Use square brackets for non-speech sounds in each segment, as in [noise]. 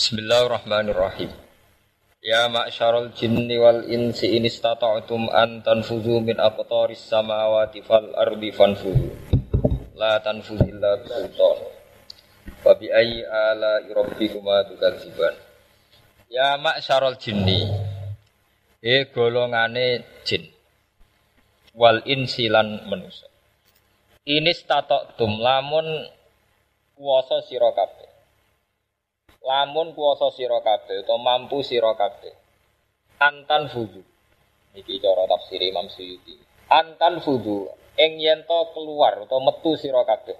Bismillahirrahmanirrahim. Ya ma'syarul jinni wal insi in istata'tum an tanfuzu min aqtaris samawati fal ardi fanfuzu. La tanfuzu illa bisultan. Wa bi ayyi ala rabbikuma tukadziban. Ya ma'syarul jinni. E golongane jin. Wal insi lan manusa. Ini stata'tum lamun kuwasa sira kabeh lamun kuasa sira kabeh utawa mampu sira kabeh. Antan fudu. Iki cara tafsir Imam Suyuti. Antan fudu. Ing yen to keluar utawa metu sira kabeh.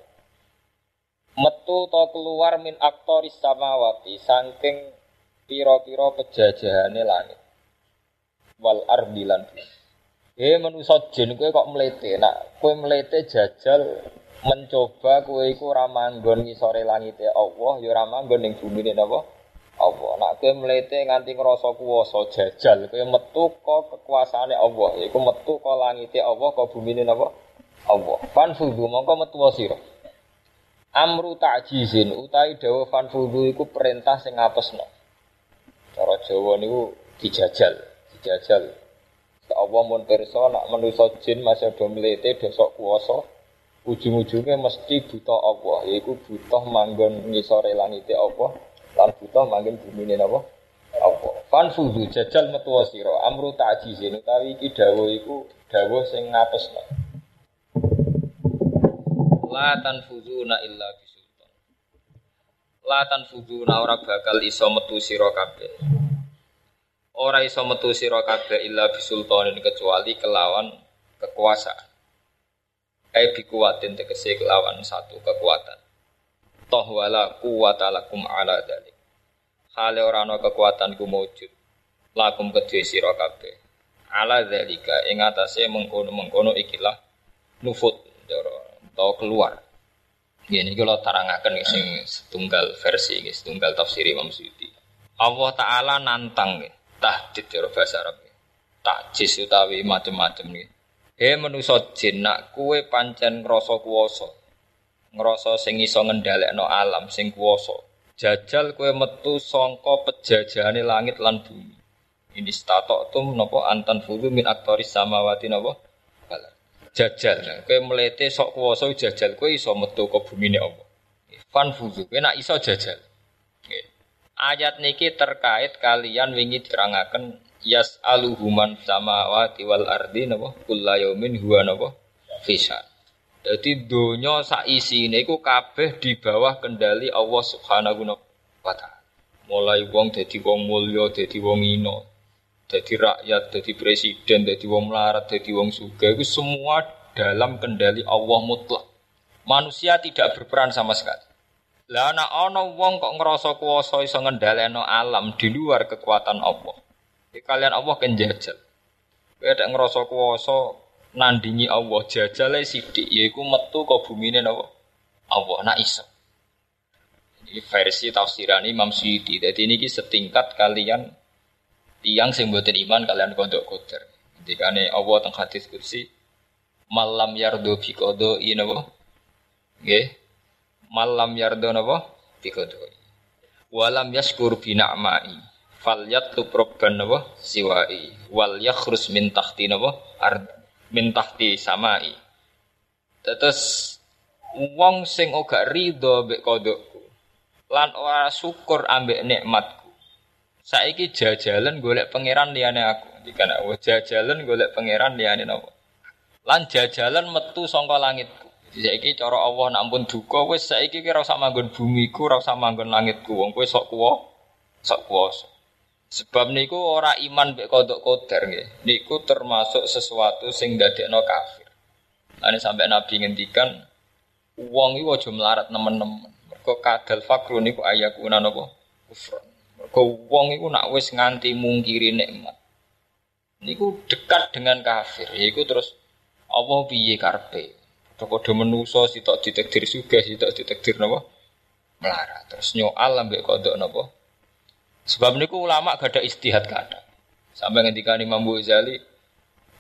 Metu to keluar min aktoris samawati saking pira-pira pejajahane langit. Wal ardi lan Eh manusa jin kowe kok mlete? Nak kowe mlete jajal mencoba kue iku ramanggon ngisore langite Allah ya ramanggon ning bumi ne napa? Allah. Nak kowe mlete nganti ngrasa kuwasa jajal kowe metu kok kekuasaane Allah. Iku metu kok langite Allah kok bumi ne napa? Allah. Fanfudu mongko metu sira. Amru ta'jizin utawi dawuh fanfudu iku perintah sing ngapesno cara Jawa niku dijajal dijajal. Allah mun pirsa nak manusa jin masih do mlete dosok kuwasa ujung-ujungnya mesti buta Allah yaitu buta manggon ngisore langite Allah lan buta manggon bumi ini apa Allah. Fanfudu jajal metu sira amru ta'jizin utawi iki dawuh iku dawuh sing ngapesno la tanfuzuna illa bisultan. La tanfuzuna ora bakal iso metu sira kabeh. Ora iso metu sira kabeh illa bisultanin kecuali kelawan kekuasaan Ai bi kuwatin tegese kelawan satu kekuatan. Toh wala kuwata lakum ala dalik. Hale ora kekuatan ku maujud. Lakum kedue sira kabeh. Ala dalika ing atase mengkono-mengkono ikilah nufut jaro atau keluar. Gini kalau tarangaken sing setunggal versi, setunggal tafsir Imam Suyuti. Allah Taala nantang tahdid jaro bahasa Arab. Takjis utawi macam-macam nih. He manusa jin nak kue pancen ngrasa kuwasa. Ngrasa sing iso ngendhalekno alam sing kuwasa. Jajal kue metu sangka pejajahane langit lan bumi. Ini statok tum napa antan fudu min aktoris samawati napa? Jajal. Kue melete sok kuwasa jajal kue iso metu ke ne Allah. Fan fudu. Kue nak iso jajal. Ayat niki terkait kalian wingi dirangaken yas aluhuman sama wal ardi napa kullayomin huwa napa fisa. Jadi donya sak isine iku kabeh di bawah kendali Allah Subhanahu wa taala. Mulai wong dadi wong mulya, dadi wong ino, dadi rakyat, dadi presiden, dadi wong melarat, dadi wong sugih itu semua dalam kendali Allah mutlak. Manusia tidak berperan sama sekali. Lah ana ana wong kok ngerasa kuwasa iso ngendhaleno alam di luar kekuatan Allah. Jadi kalian Allah kan jajal. Kowe ada ngerasa kuwasa nandingi Allah jajale sithik yaiku metu ke bumine napa? Allah nak iso. Ini versi tafsiran Imam Syuuti. Jadi ini setingkat kalian tiang sing mboten iman kalian kodok koder. Ketika Allah teng hadis kursi malam yardo bi kodo napa? Nggih malam yardo napa dikodoi walam yaskur bi na'mai fal yatlub robban napa siwai. Wal yakhrus min tahti napa ard min samai. Terus wong sing ora rido mbek kodokku lan ora syukur ambek nikmatku. Saiki jajalan golek pangeran liyane aku. Jika nak jajalan golek pangeran liyane napa? Lan jajalan metu sangka langitku. Saiki cara Allah nak ampun duka wis saiki ki ora usah manggon bumiku, ora usah manggon langitku. Wong kowe sok kuwo, sok kuwasa. Sebab niku ora iman mek kodok koder nggih. Niku termasuk sesuatu sing dadekno kafir. Ane sampai Nabi ngendikan wong iku aja melarat nemen-nemen. Mergo kadal fakru niku ayakuna napa? Kufur. Mergo wong iku nak wis nganti mungkiri nikmat. Niku dekat dengan kafir. Yaiku terus Allah piye karepe? Padha menusa sitok ditakdir juga sitok ditakdir napa? Melarat. Terus nyoal ambek kodok napa? Sebab niku ulama gak ada istihad kada. Sampai ngendikan Imam Ghazali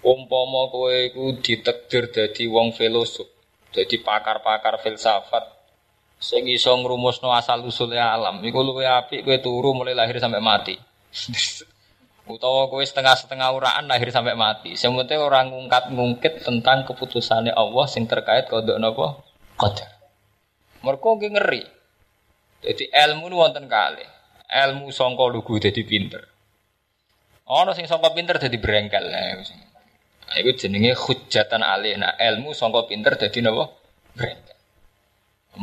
umpama kowe iku ditakdir dadi wong filosof, dadi pakar-pakar filsafat, Sing iso ngrumusno asal usule alam iku luwih apik kowe turu mulai lahir sampai mati. [laughs] Utawa kowe setengah-setengah uraan lahir sampai mati. Sing penting ora ngungkat-ngungkit tentang keputusannya Allah sing terkait kodok napa? Qadar. Mergo nggih ngeri. Jadi ilmu nu wonten kali. Ilmu sangka lugu dadi pinter. Ana sing sangka pinter dadi brengkel. Nah, iku jenenge hujatan alih. Nah, ilmu sangka pinter dadi napa? Brengkel.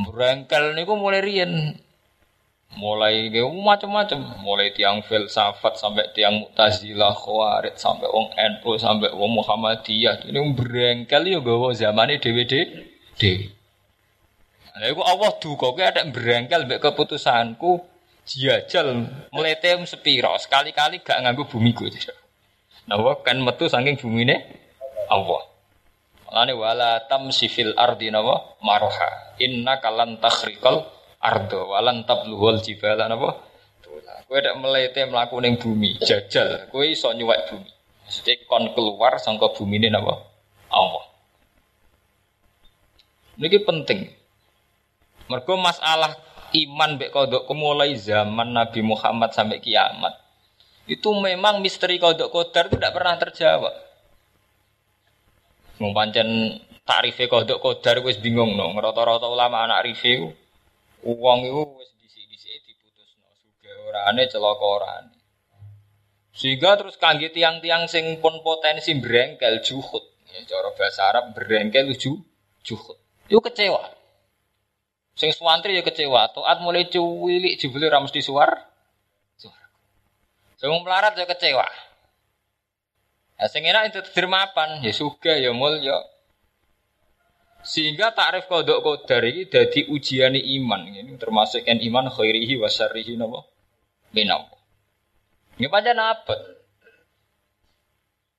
Brengkel niku mulai riyen. Mulai macam-macam, mulai tiang filsafat sampai tiang Mu'tazilah, Khawarij sampai wong NU sampai wong Muhammadiyah. Ini brengkel yo gawa zamane dhewe-dhewe. Lah iku Allah duka kowe ada brengkel mbek keputusanku jajal meletem sepiro sekali-kali gak nganggo bumi ku. Nah, kan metu saking bumine Allah. Lane wala tamsi fil ardi nawa maroha. Inna kalan takhriqal ardo walan tabluhul jibala napa? Kowe nek melete mlaku ning bumi, jajal, kowe iso nyuwek bumi. Maksudnya kon keluar sangka bumi ini napa? Allah. Niki penting. Mergo masalah iman mbek kodok mulai zaman Nabi Muhammad sampai kiamat. Itu memang misteri kodok kodar itu tidak pernah terjawab. Mau pancen takrife kodok kodar wis bingung no. Rata-rata ulama anak rife uang itu wis disi-disi diputusno. Suga orane celaka orane. Sehingga terus kangge tiang-tiang sing pun potensi berengkel juhud. Ya, cara bahasa Arab berengkel ju juhud. Kecewa. Sing suwantri ya kecewa. Toat mulai cuwilik jebule ra mesti suar. Suar. Sing melarat ya kecewa. Nah, sing enak itu termapan, ya suga ya mulya. Sehingga takrif kodok kodar ini jadi ujian iman. Ini termasuk yang iman khairihi wa syarrihi napa? Minam. Ini pancen abot.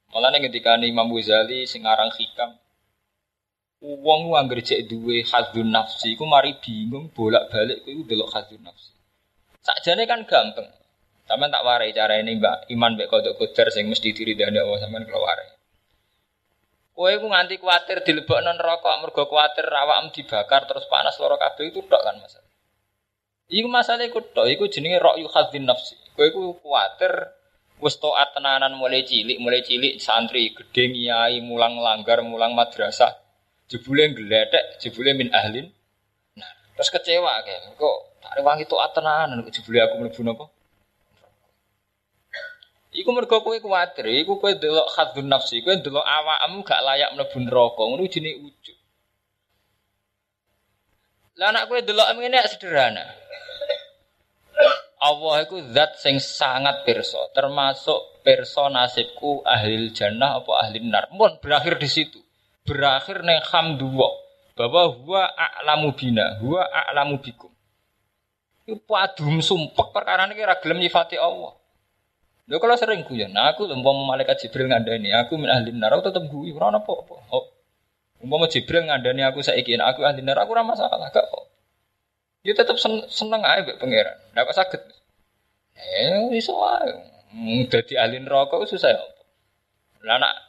Malah ketika Imam Ghazali sing aran hikam Uang uang cek duwe hadun nafsi, ku mari bingung bolak-balik ku delok hadun nafsi. Sakjane kan gampang. Sampeyan tak warai cara ini Mbak Iman mbek kodok kodar sing mesti diri dan Allah sampean kalau warai. Kowe ku nganti kuatir dilebokno neraka mergo kuatir awakmu dibakar terus panas loro kabeh itu tok kan Mas. Iku masalah iku tok, iku jenenge ra'yu hadzin nafsi. Kowe ku kuatir wis taat tenanan mulai cilik, mulai cilik santri gedhe ngiyai mulang langgar, mulang madrasah. Jebule gledek, jebule min ahlin. Nah, terus kecewa kayak kok tak rewangi taat tenanan kok jebule aku mlebu napa? Iku mergo kowe kuwatir, iku kowe delok khadzun nafsi, kowe delok awakmu gak layak mlebu neraka, ngono jenenge ujug. Lah anak kowe delok ngene sederhana. Allah itu zat sing sangat perso, termasuk perso nasibku ahli jannah apa ahli nar. Mun berakhir di situ. Berakhir neng hamdulillah bahwa huwa a'lamu bina, huwa a'lamu bikum. Iku padum sumpek perkara ini kira gelem nyifati Allah. Lho kalau sering guyon, nah aku umpama malaikat Jibril ngandani, aku min ahli neraka tetep guyu ora apa-apa. Oh. Umpama Jibril ngandani aku saiki aku ahli neraka aku ora masalah, gak kok. Dia tetep sen seneng ae mbek pangeran. Ndak saged. Eh iso wae. Dadi ahli neraka susah ya. Lah nak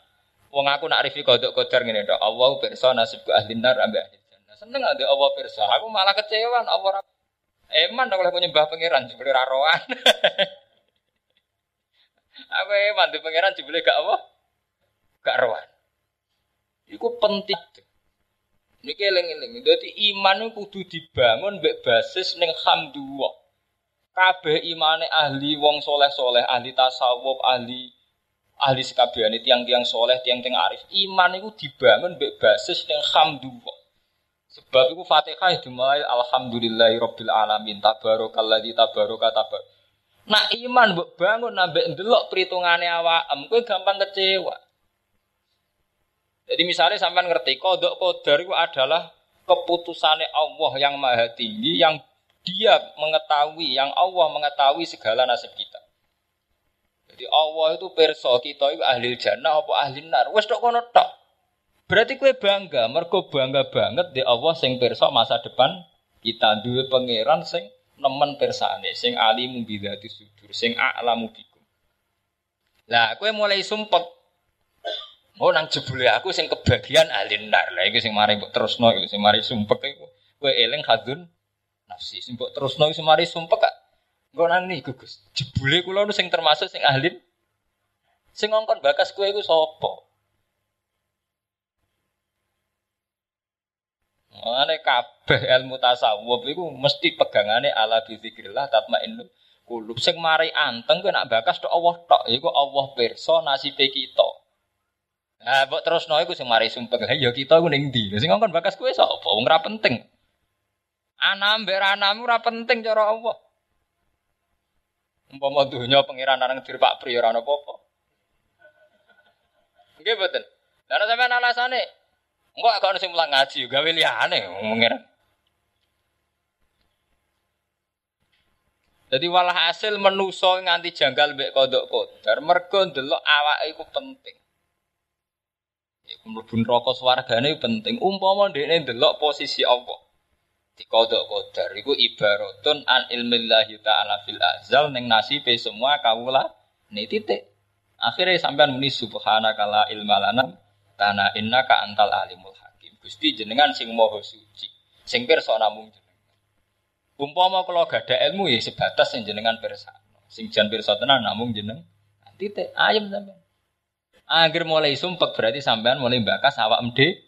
wong aku nak rifi kodok kodar ngene tok. Allah pirsa nasibku ahli nar ambek ahli jannah. Seneng ade Allah pirsa. Aku malah kecewa Allah Eman oleh penyembah pangeran jebule raroan. [laughs] Aku eman di pangeran jebule gak apa? Gak rohan. Iku penting. Ini eling-eling. Dadi iman itu kudu dibangun mbek basis ning hamdulillah. Kabeh imane ahli wong soleh-soleh, ahli tasawuf, ahli ahli sekabehane tiang-tiang soleh, tiang-tiang arif. Iman itu dibangun mbek basis ning hamdulillah. Sebab itu Fatihah dimulai alhamdulillahi rabbil alamin tabarakalladzi tabaraka tabar. Nak iman mbok bangun nambah ndelok perhitungane awakmu kowe gampang kecewa. Jadi misalnya sampai ngerti kodok kodar itu adalah keputusannya Allah yang maha tinggi yang dia mengetahui, yang Allah mengetahui segala nasib kita. Jadi Allah itu perso kita itu ahli jannah apa ahli nar. Wes tok kono tok. Berarti kue bangga, mergo bangga banget di Allah sing perso masa depan kita duwe pangeran sing nemen persane sing alimu bidzati sudur sing a'lamu bikum. Lah kowe mulai sumpek. Oh nang jebule aku sing kebagian alinar. Lah iki sing mari mbok terusno iki sing mari sumpek iku kowe eling hadun nafsi. Sing mbok terusno semari sumpek kak. Engko nang niku Gus. Jebule kula nu sing termasuk sing ahli sing ngongkon bakas kowe iku sapa? Mane kabeh ilmu tasawuf iku mesti pegangane ala bizikrillah tatmainnul qulub. Sing mari anteng kowe nak bakas tok Allah tok, iku Allah pirsa nasibe kita. Nah, mbok terusno iku sing mari sumpek. Lah ya kita iku ning? Sing ngongkon bakas kowe sapa? Wong penting. Anam mbek anam ora penting cara Allah. Umpama dunya pangeran nang dir Pak Pri ora ana apa-apa. Nggih mboten. Lah sampean alasane engko gak ono sing mulang ngaji gawe liyane pangeran. Jadi walah hasil menuso nganti janggal mbek kodok kodar mergo ndelok awake iku penting. Iku mlebu neraka swargane penting. Umpama ndekne ndelok posisi Allah dikodok kodar. Iku ibaratun an ilmillahi ta'ala fil azal neng nasibe semua kawula ini titik. Akhirnya sampean muni subhanaka la ilma lana tanah innaka antal alimul hakim. Gusti jenengan sing moho suci sing pirsa namung jenengan. Umpama kula gada ilmu ya sebatas sing jenengan pirsa sing jan pirsa tenan namung jeneng titik ayem sampean. Agar mulai sumpek berarti sampean mulai bakas awak mde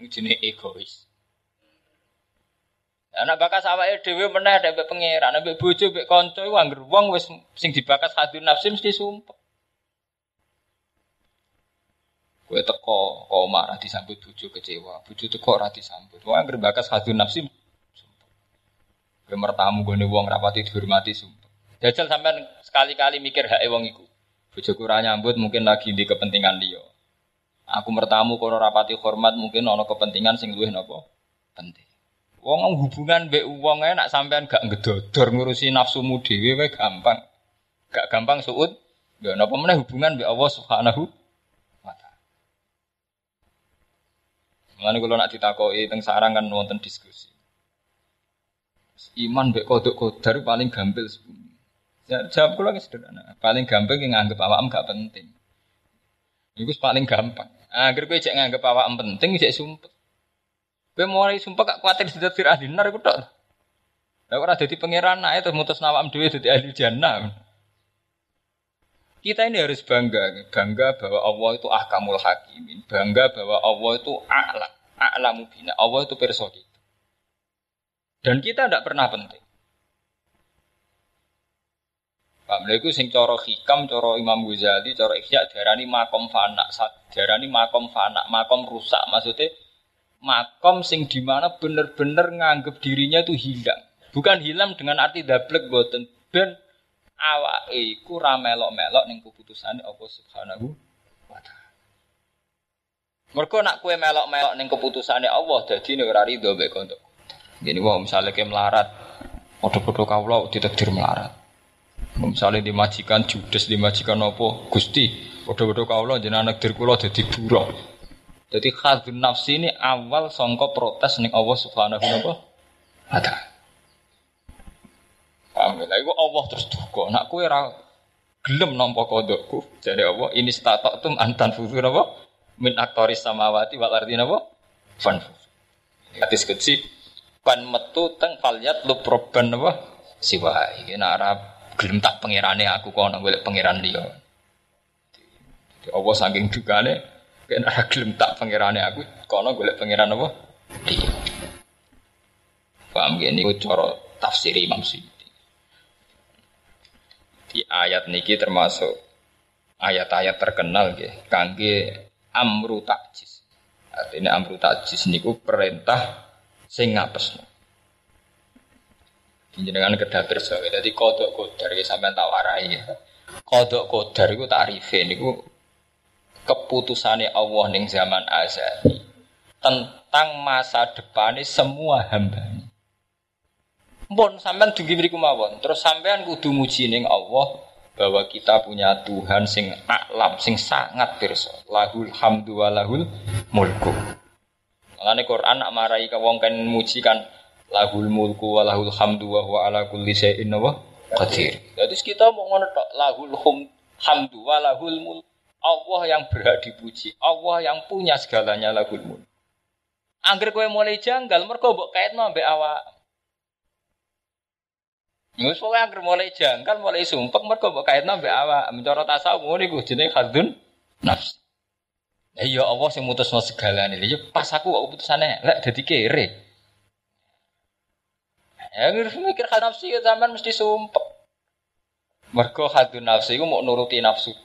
Ini jenis egois. Anak bakas awake dhewe meneh nek mbek pangeran, mbek bojo mbek kanca iku anggere wong sing dibakas hadir nafsi mesti sumpah. Kowe teko kok marah disambut bojo kecewa, bojo teko ora disambut. Wong anggere bakas hadir nafsi sumpah. Kowe mertamu gone wong rapati dihormati sumpah. Jajal sampean sekali-kali mikir hak wong iku. Bojoku ora nyambut mungkin lagi di kepentingan dia. Aku mertamu kono rapati hormat mungkin ana kepentingan sing luwih napa penting. Wong hubungan mbek wong nak sampean gak ngedodor ngurusi nafsumu dhewe wae gampang. Gak gampang suud. Ya napa meneh hubungan mbek Allah Subhanahu wa taala. Mulane kula nak ditakoki teng sarang kan wonten diskusi. Iman mbek kodok kodar paling gampil sebumi. Ya, jawab kula sederhana. Paling gampang yang nganggep awakmu gak penting. Iku paling gampang. Agar kowe cek nganggep awakmu penting cek sumpet. Kowe mulai sumpah gak kuatir sudah fir ahli nar iku tok. Lah ora dadi pangeran ae terus mutus nawam dhewe dadi ahli jannah. Kita ini harus bangga, bangga bahwa Allah itu ahkamul hakimin, bangga bahwa Allah itu a'la, a'lamu bina, Allah itu perso. Dan kita tidak pernah penting. Pak Melayu sing coro hikam, coro Imam Ghazali, coro Ihya darani makom fana, darani makom fana, makom rusak. Maksudnya makom sing di mana bener-bener nganggep dirinya itu hilang. Bukan hilang dengan arti dablek boten ben awake iku ra melok-melok ning keputusane Allah Subhanahu wa taala. Mergo nak kue melok-melok ning keputusane Allah dadi nek ora rido mek kontok. Gini wong misalnya kayak melarat, padha-padha kawula ditakdir melarat. Misalnya dimajikan judes dimajikan apa Gusti, padha-padha kawula jenengan nakdir kula dadi buruh. Jadi khadun nafsi ini awal songko protes nih Allah Subhanahu wa taala. Paham ya? Iku Allah terus duka. Nak kue ra gelem nampa kodokku. Jadi Allah ini statok tum antan fufu napa? Min aktoris samawati wal ardi napa? Fan. Hadis kecil pan metu teng falyat lu proban napa? Siwa iki nak ora gelem tak pangerane aku kono golek pangeran liya. Allah saking dugane Ben ora gelem tak pangerane aku, kono golek pangeran apa? Dia. Paham gini niku cara tafsir Imam Suyuti. Di ayat niki termasuk ayat-ayat terkenal nggih kangge amru takjis. Artinya amru takjis niku perintah sing ngapesno. Jenengan kedah pirsa. Dadi kodok kodar iki sampean tak warai. Kodok kodar iku tarife niku keputusannya Allah ning zaman azali tentang masa depan semua hamba. Bon sampean dugi mriku mawon. Terus sampean kudu muji ning Allah bahwa kita punya Tuhan sing alam, sing sangat pirsa. Lahul hamdu wa lahul mulku. Mulane Quran nak marai ka wong kan muji kan lahul mulku wa lahul hamdu wa huwa ala kulli syai'in qadir. Jadi kita mau ngono lahul hamdu wa lahul mulku Allah yang berhak dipuji, Allah yang punya segalanya lahul mulk. Angger kowe mulai janggal mergo mbok kaitno mbek awak. Wis pokoke anggere mulai jangkal, mulai sumpek mergo mbok kaitno mbek awak. Mencara tasawuf ngono iku jenenge khadzun nafs. Ya Allah sing mutusno segalane. Ya pas aku kok putusane lek dadi kere. Ya mikir khadzun nafsi ya zaman mesti sumpek. Mergo khadzun nafsi iku mau nuruti nafsu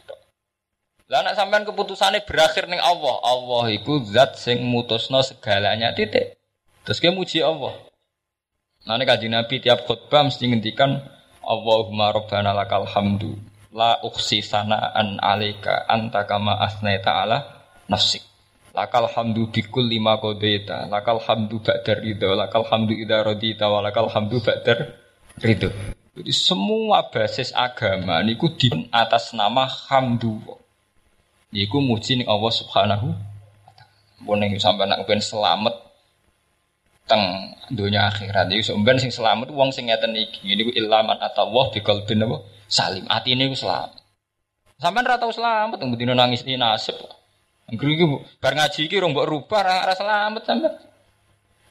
lah nek sampean keputusannya berakhir ning Allah, Allah iku zat sing mutusno segalanya titik. Terus dia muji Allah. Nah ini kaji Nabi tiap khutbah mesti ngendikan Allahumma rabbana lakal hamdu la uksi sana'an alika anta kama asnaita ala nafsik. Lakal hamdu bikul lima kodeta, lakal hamdu ba'dar ridho, lakal hamdu idha rodita, lakal hamdu ba'dar ridho. Jadi semua basis agama niku di atas nama hamdu. Iku muji ning Allah Subhanahu Mun ning sampean nak ben selamat teng dunia akhirat iki sampean sing selamat wong sing ngeten iki. Niku ilaman atawah bi qalbin apa salim. Atine iku selamat. Sampean ra tau selamat teng bedino nangis ini nasib. Angger iki bar ngaji iki rong mbok rubah ra selamat sampean.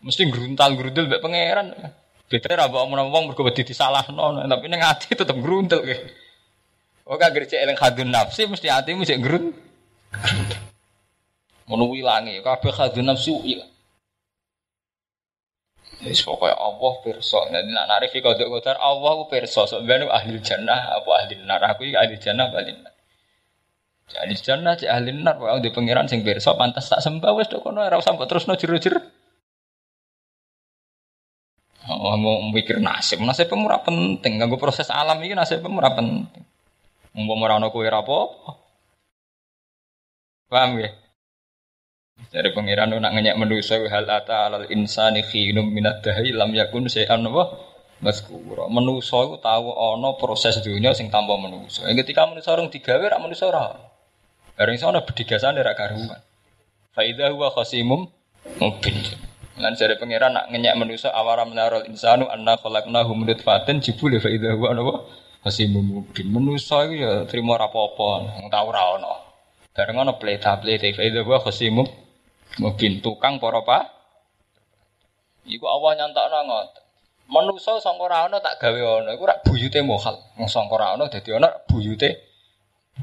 Mesti gruntal-gruntul mbek pangeran. Betre ra mbok omong-omong mergo wedi disalahno, tapi ning ati tetep gruntel. Oh kagak cek eling hadun nafsi mesti atimu cek gruntel. Ngono wilange kabeh khadun nafsu ilang. Wis pokoke Allah pirsa. Dadi nak narif kodok kodar Allah ku pirsa. Sampeyan ahli jannah apa ahli neraka? Aku iki ahli jannah neraka. Ahli jannah cek ahli neraka wae di pangeran sing pirsa pantas tak sembah wis kono ora usah mbok terusno jero-jero. Oh, mau mikir nasib, nasib pemurah penting. Ganggu proses alam ini nasib pemurah penting. Mau ora ana kowe apa Paham ya? Dari pengiran nak ngenyak manusia hal ata alal insani khinum minat dahi lam yakun se'an apa? Maskura. Manusia itu tahu ono proses dunia sing tanpa manusia. Ketika manusia orang digawe rak manusia ora. Bareng sono bedigasan rak karuan. Faidah huwa khasimum mubin. Lan dari pengiran nak ngenyak manusia awara menarol insanu anna khalaqnahu min nutfatin jibul fa idza huwa Khasimum mubin. Manusia itu ya terima rapopo, tahu ora ono. Bareng ana pleta-pleta fa idza huwa khasimu mungkin tukang para pa. Iku Allah nyantokno ngoten. Manusa sangka ana tak gawe ana iku rak buyute mohal. Wong sangka ana dadi ana buyute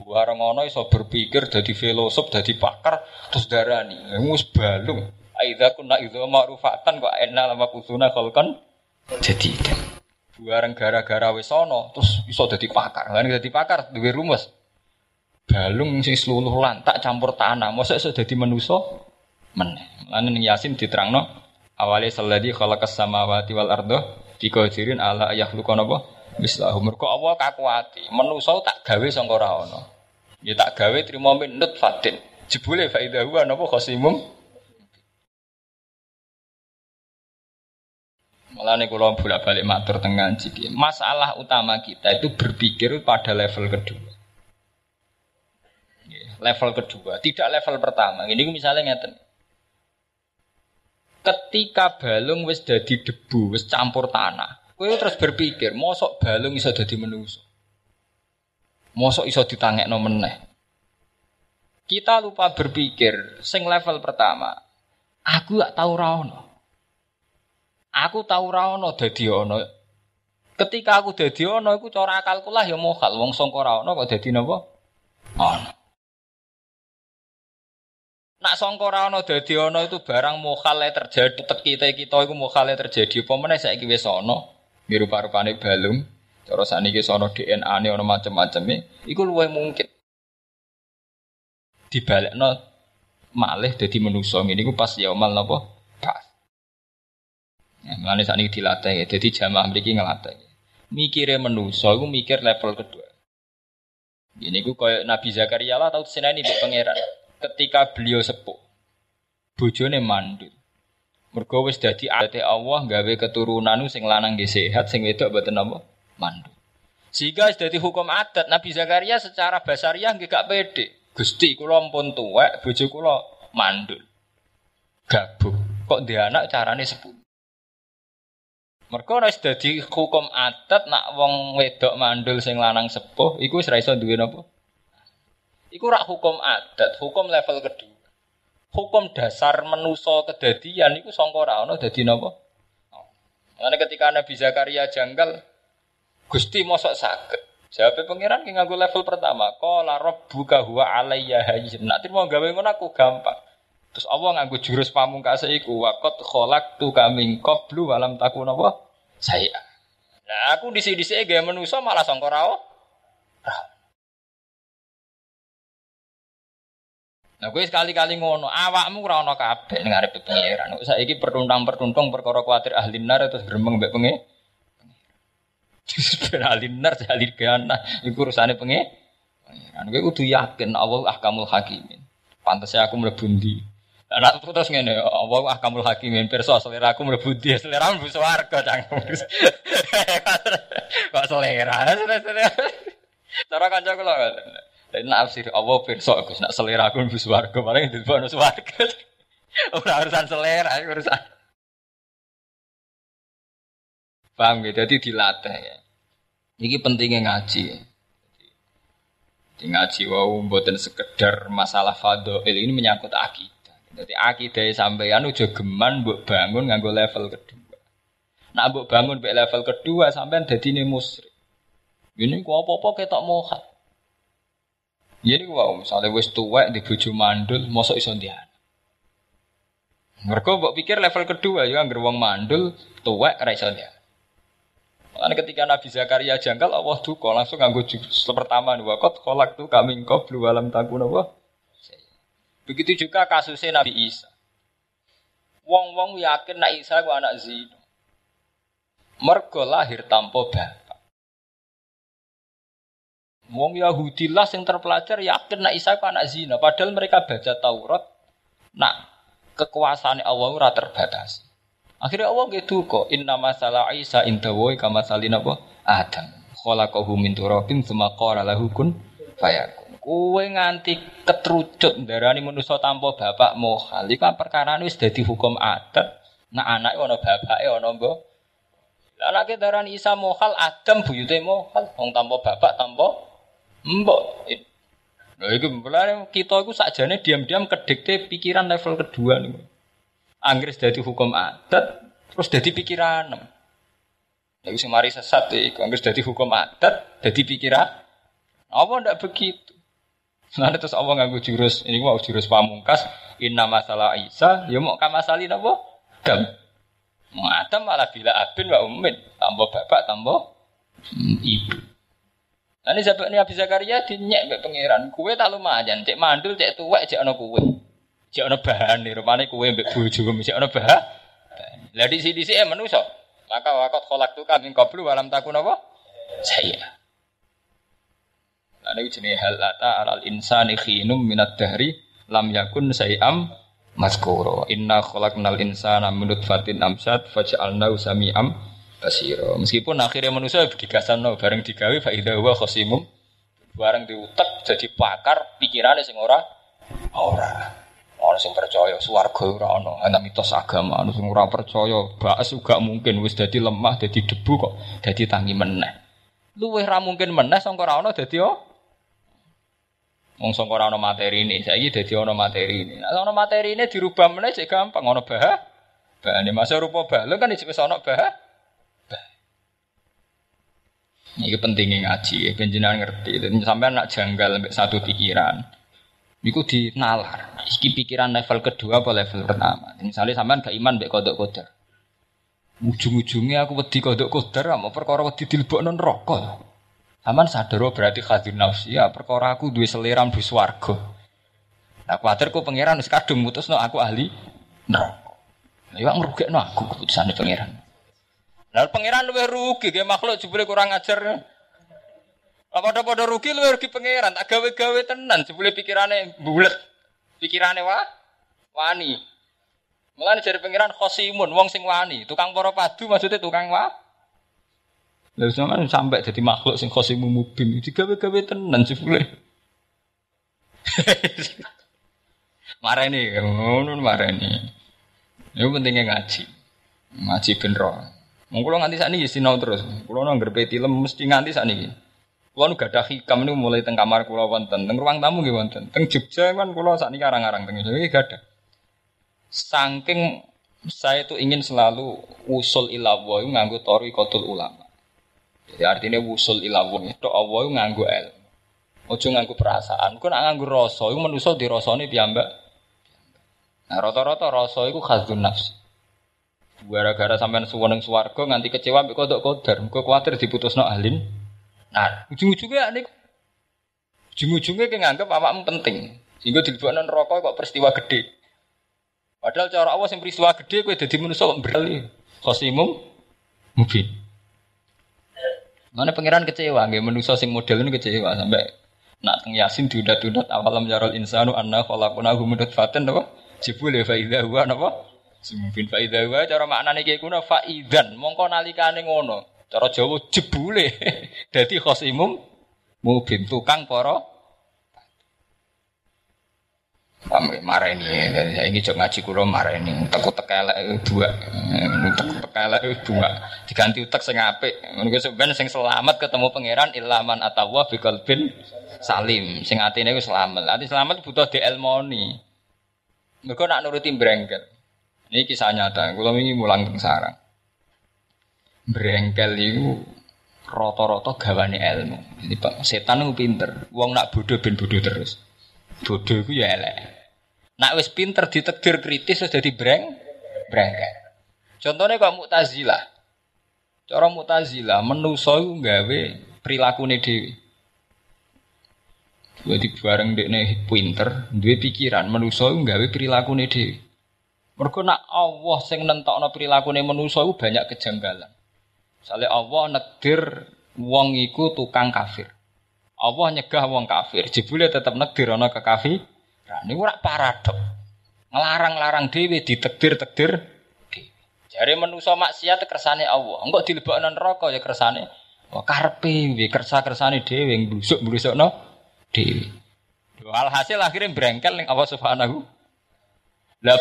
Bareng ana iso berpikir dadi filosof, dadi pakar terus darani. Wis balung. Aidza kunna idza ma'rufatan kok enna lama kusuna khalqan jadi bareng gara-gara wis ana terus iso dadi pakar. Lan dadi pakar duwe rumus balung sing seluruh lantak campur tanah. Mosok iso dadi manusa meneh. Lan ning Yasin diterangno awale salladzi khalaqas samawati wal arda biqadirin ala yakhluqa napa mislahu. Mergo Allah kakuati. Manusa tak gawe sangka ora ana. Ya tak gawe trimo min nutfatin. Jebule fa idza huwa napa khasimum Mulane kula bolak-balik matur tengah ciki. Masalah utama kita itu berpikir pada level kedua level kedua, tidak level pertama. Ini misalnya ngeten. Ketika balung wis dadi debu, wis campur tanah, kowe terus berpikir, mosok balung iso dadi manusa. Mosok iso ditangekno meneh. Kita lupa berpikir, sing level pertama, aku gak tahu ra Aku tahu ra ono dadi ono. Ketika aku dadi ono iku cara akalku lah ya mokal. Wong sangka ra ono kok dadi napa? Ono. Nak sangka ora ana dadi ana itu barang mokhale terjadi tetep kita kita iku mokhale terjadi apa meneh saiki wis ana mirupa-rupane balung. Cara saniki sono DNA-ne ana macam-macam iku luwih mungkin. Dibalekno malih dadi manusa ngene iku pas yaumal napa? Pas Mulane saat ini dilatih, jadi jamaah ngelatih. Mikirnya manusa, iku mikir level kedua. Ini gue kayak Nabi Zakaria lah tahu senani di pangeran ketika beliau sepuh. Bojone mandul. Mergo wis dadi adate Allah gawe keturunan sing lanang nggih sehat, sing wedok mboten apa? Mandul. Sehingga dadi hukum adat Nabi Zakaria secara basariah nggih gak pede. Gusti kula ampun tuwek, bojo kula mandul. Gabung. Kok dia anak carane sepuh. Mergo ora dadi hukum adat nak wong wedok mandul sing lanang sepuh iku wis ra iso duwe napa? Iku rak hukum adat, hukum level kedua. Hukum dasar menuso kedadian iku sangka ora ana dadi napa? Karena ketika Nabi Zakaria janggal Gusti mosok sakit. Jawab pangeran ki nganggo level pertama. Qala rabbuka huwa alayya hayyin. Nak mau gawe ngono aku gampang. Terus Allah nganggo jurus pamungkas iku waqat khalaqtu kaming qablu walam takun apa? Saya. Nah, aku disi-disi gawe manusa malah sangka Nah, gue sekali-kali ngono, awakmu ora ono kabeh ning arep pangeran. Saiki pertuntang-pertuntung perkara kuatir ahli nar terus gremeng mbek pengen. Ben ahli nar ahli gana iku urusane pengen. Pangeran gue kudu yakin Allah ahkamul hakimin. Pantasnya aku mlebu ndi. Nah, terus ngene, Allah ahkamul hakimin pirsa selera aku mlebu ndi, [laughs] selera mlebu swarga cangkem. [laughs] [laughs] Kok selera? Cara kanca kula dan nafsir Allah besok aku nak selera aku nunggu swarga paling bawah swarga. Ora urusan selera, urusan. Paham gitu, jadi dilatih ya. Ini pentingnya ngaji ya. Di ngaji wow, buatan sekedar masalah fado ini menyangkut akidah. Jadi akidah sampeyan udah geman buat bangun nganggo level kedua. Nah buat bangun be level kedua sampean jadi ini musrik. Ini gua apa-apa ketok mohat. Ya niku wae misale wis tuwek di bojo mandul mosok iso ndian. Mereka mbok pikir level kedua ya anggere wong mandul tuwek ora iso. Karena ketika Nabi Zakaria janggal Allah duka langsung nganggo jurus pertama nih wakot kolak tuh kami engkau belum alam takun apa. Begitu juga kasusnya Nabi Isa. Wong-wong yakin nak Isa ku anak zina. Mergo lahir tanpa bapak. Wong Yahudi lah yang terpelajar yakin nak Isa anak zina. Padahal mereka baca Taurat, nak kekuasaan Allah ora terbatas. Akhirnya Allah gitu kok. Inna masalah Isa indawoi kama salina? Adam. Khalaqahu min turabin tsumma qala lahu kun fayakun. Kowe nganti ketrucut darani manusa tanpa bapak mohal. Iku kan perkara wis dadi hukum adat. Nak anake ana bapake ana mbok. Anake darani Isa mohal Adam buyute mohal. Wong tanpa bapak tanpa Mbok. Nah, itu mulane kita itu sakjane diam-diam kedikte pikiran level kedua nih. Anggris dari hukum adat, terus jadi pikiran. Lagi sing mari sesat iku anggris dari hukum adat, jadi pikiran. Apa ndak begitu? Nanti terus Allah nganggu jurus, ini mau jurus pamungkas, inna masalah Isa, ya mau kamasali napa? Dam. Adam malah bila abin wa ummin, tambah bapak, tambah ibu. Nah ini sebab ini Abi Zakaria dinyek mbek pangeran. Kue tak lumayan, cek mandul, cek tuwek, cek ono kue. Cek ono bahan nih, rupane kue mbek bojo cek ono bahan. Lah di sini sih manusa. Maka wakot kolak tuh kami koplu alam takun apa? Saya. Nah ini jenis hal lata alal insani khinum minat dahri lam yakun sayam maskuro. Inna nal insana minut fatin amsat faj'alnahu sami'am basiro. Meskipun akhirnya manusia no bareng digawe fa idza huwa khosimum bareng diutek jadi pakar pikirannya sing ora ora. Orang sing percaya swarga ora ana, ana mitos agama, ana sing ora percaya baes juga mungkin wis dadi lemah, dadi debu kok dadi tangi meneh. Luwih ra mungkin meneh sangka ora ana oh. Wong sangka ora ana materi ini, saiki dadi ana materi ini. Nah, ana materi ini dirubah meneh cek gampang ana bah. Bahane masa rupa balung kan wis ana bah. Ini pentingnya ngaji, penjenan ngerti. Dan sampai anak janggal sampai satu pikiran. Iku dinalar. Iki pikiran level kedua apa level pertama. Misalnya sampean gak iman mbek kodok kodar. Ujung-ujungnya aku wedi kodok kodar, mau perkara wedi non rokok. Sampean sadar oh, berarti hadir nafsi ya perkara aku duwe selera mlebu swarga. Nah, kuatir ku pangeran wis kadung mutusno aku ahli neraka. Lah yo ngrugekno aku keputusane pangeran. Lalu pangeran luwih rugi, kayak makhluk jebule kurang ajar. Apa ada pada rugi luwih rugi pangeran, tak gawe-gawe tenan, jebule pikirannya bulat, pikirannya wah, wani. Mulane jadi pangeran khosimun, wong sing wani, tukang poro padu maksudnya tukang wah. Lalu sampai sampai jadi makhluk sing khosimu mubin, digawe-gawe tenan jebule. [laughs] marah ini, ngono marah ini. Itu pentingnya ngaji, ngaji bener. Wong kula nganti sakniki sinau terus. Kula nang ngrepe film mesti nganti sakniki. Kula nu gadah hikam niku mulai teng kamar kula wonten, teng ruang tamu nggih wonten. Teng Jogja kan kula sakniki arang-arang teng iki gadah. Saking saya itu ingin selalu usul ilawah nganggo tori kotul ulama. Jadi artinya wusul ilawung itu Allah nganggu ilmu. Ojo nganggu perasaan. Kau nak nganggu rasa, itu manusia di rasanya piyambak. Nah rata-rata rasa itu khasdun nafsi. Gara-gara sampean suweneng swarga nganti kecewa mbek kodok kodar, muga kuwatir diputusno alim. Nah, ujung-ujungnya nih ujung-ujungnya kayak nganggep awakmu penting. Sehingga dilebokno neraka kok peristiwa gede. Padahal cara Allah yang peristiwa gede kowe dadi manusa kok. Khosimum mungkin. Mana pangeran kecewa nggih manusa sing model ini kecewa sampai nak teng Yasin diudat-udat awalam yarul insanu anna khalaqnahu min nutfatin napa? Jebule fa idza huwa napa? Cara maknane iki kuna faidan mongko nalikane ngono. Cara Jawa jebule. [laughs] Dadi khosimum mubin tukang para marah ini, saya ini jok ngaji kulo marah ini, takut tekelek dua, takut tekelek dua, diganti utak sing apik, menurut sebenarnya sing selamat ketemu pangeran ilaman atawa bikal bin salim, sing atine wis selamat, ati selamat butuh dielmoni, mereka nak nuruti brengkel, ini kisah nyata, kulo ini mulang teng sarang, brengkel itu roto-roto gawane ilmu, jadi setan itu pinter, uang nak bodoh ben bodoh terus. Bodoh itu ya elek. Nak wis pinter ditekdir kritis sudah dadi breng brengket. Contohnya kok Mu'tazilah. Cara Mu'tazilah menusa iku gawe prilakune dhewe. Jadi bareng dekne pinter, duwe pikiran menusa iku gawe prilakune dhewe. Mergo nak Allah sing nentokno prilakune manusa iku banyak kejanggalan. Misalnya Allah nekdir wong iku tukang kafir. Allah nyegah wong kafir, jebule tetep negdir ana kekafir. Nah, niku ora paradok. Ngelarang-larang dhewe ditegdir-tegdir. Jare manusa maksiat kersane Allah. Engko dilebokno neraka ya kersane Wah karepe piye kersa-kersane dhewe nglusuk-blusukno dhewe. Alhasil akhirnya brengkel ning Allah Subhanahu. Lah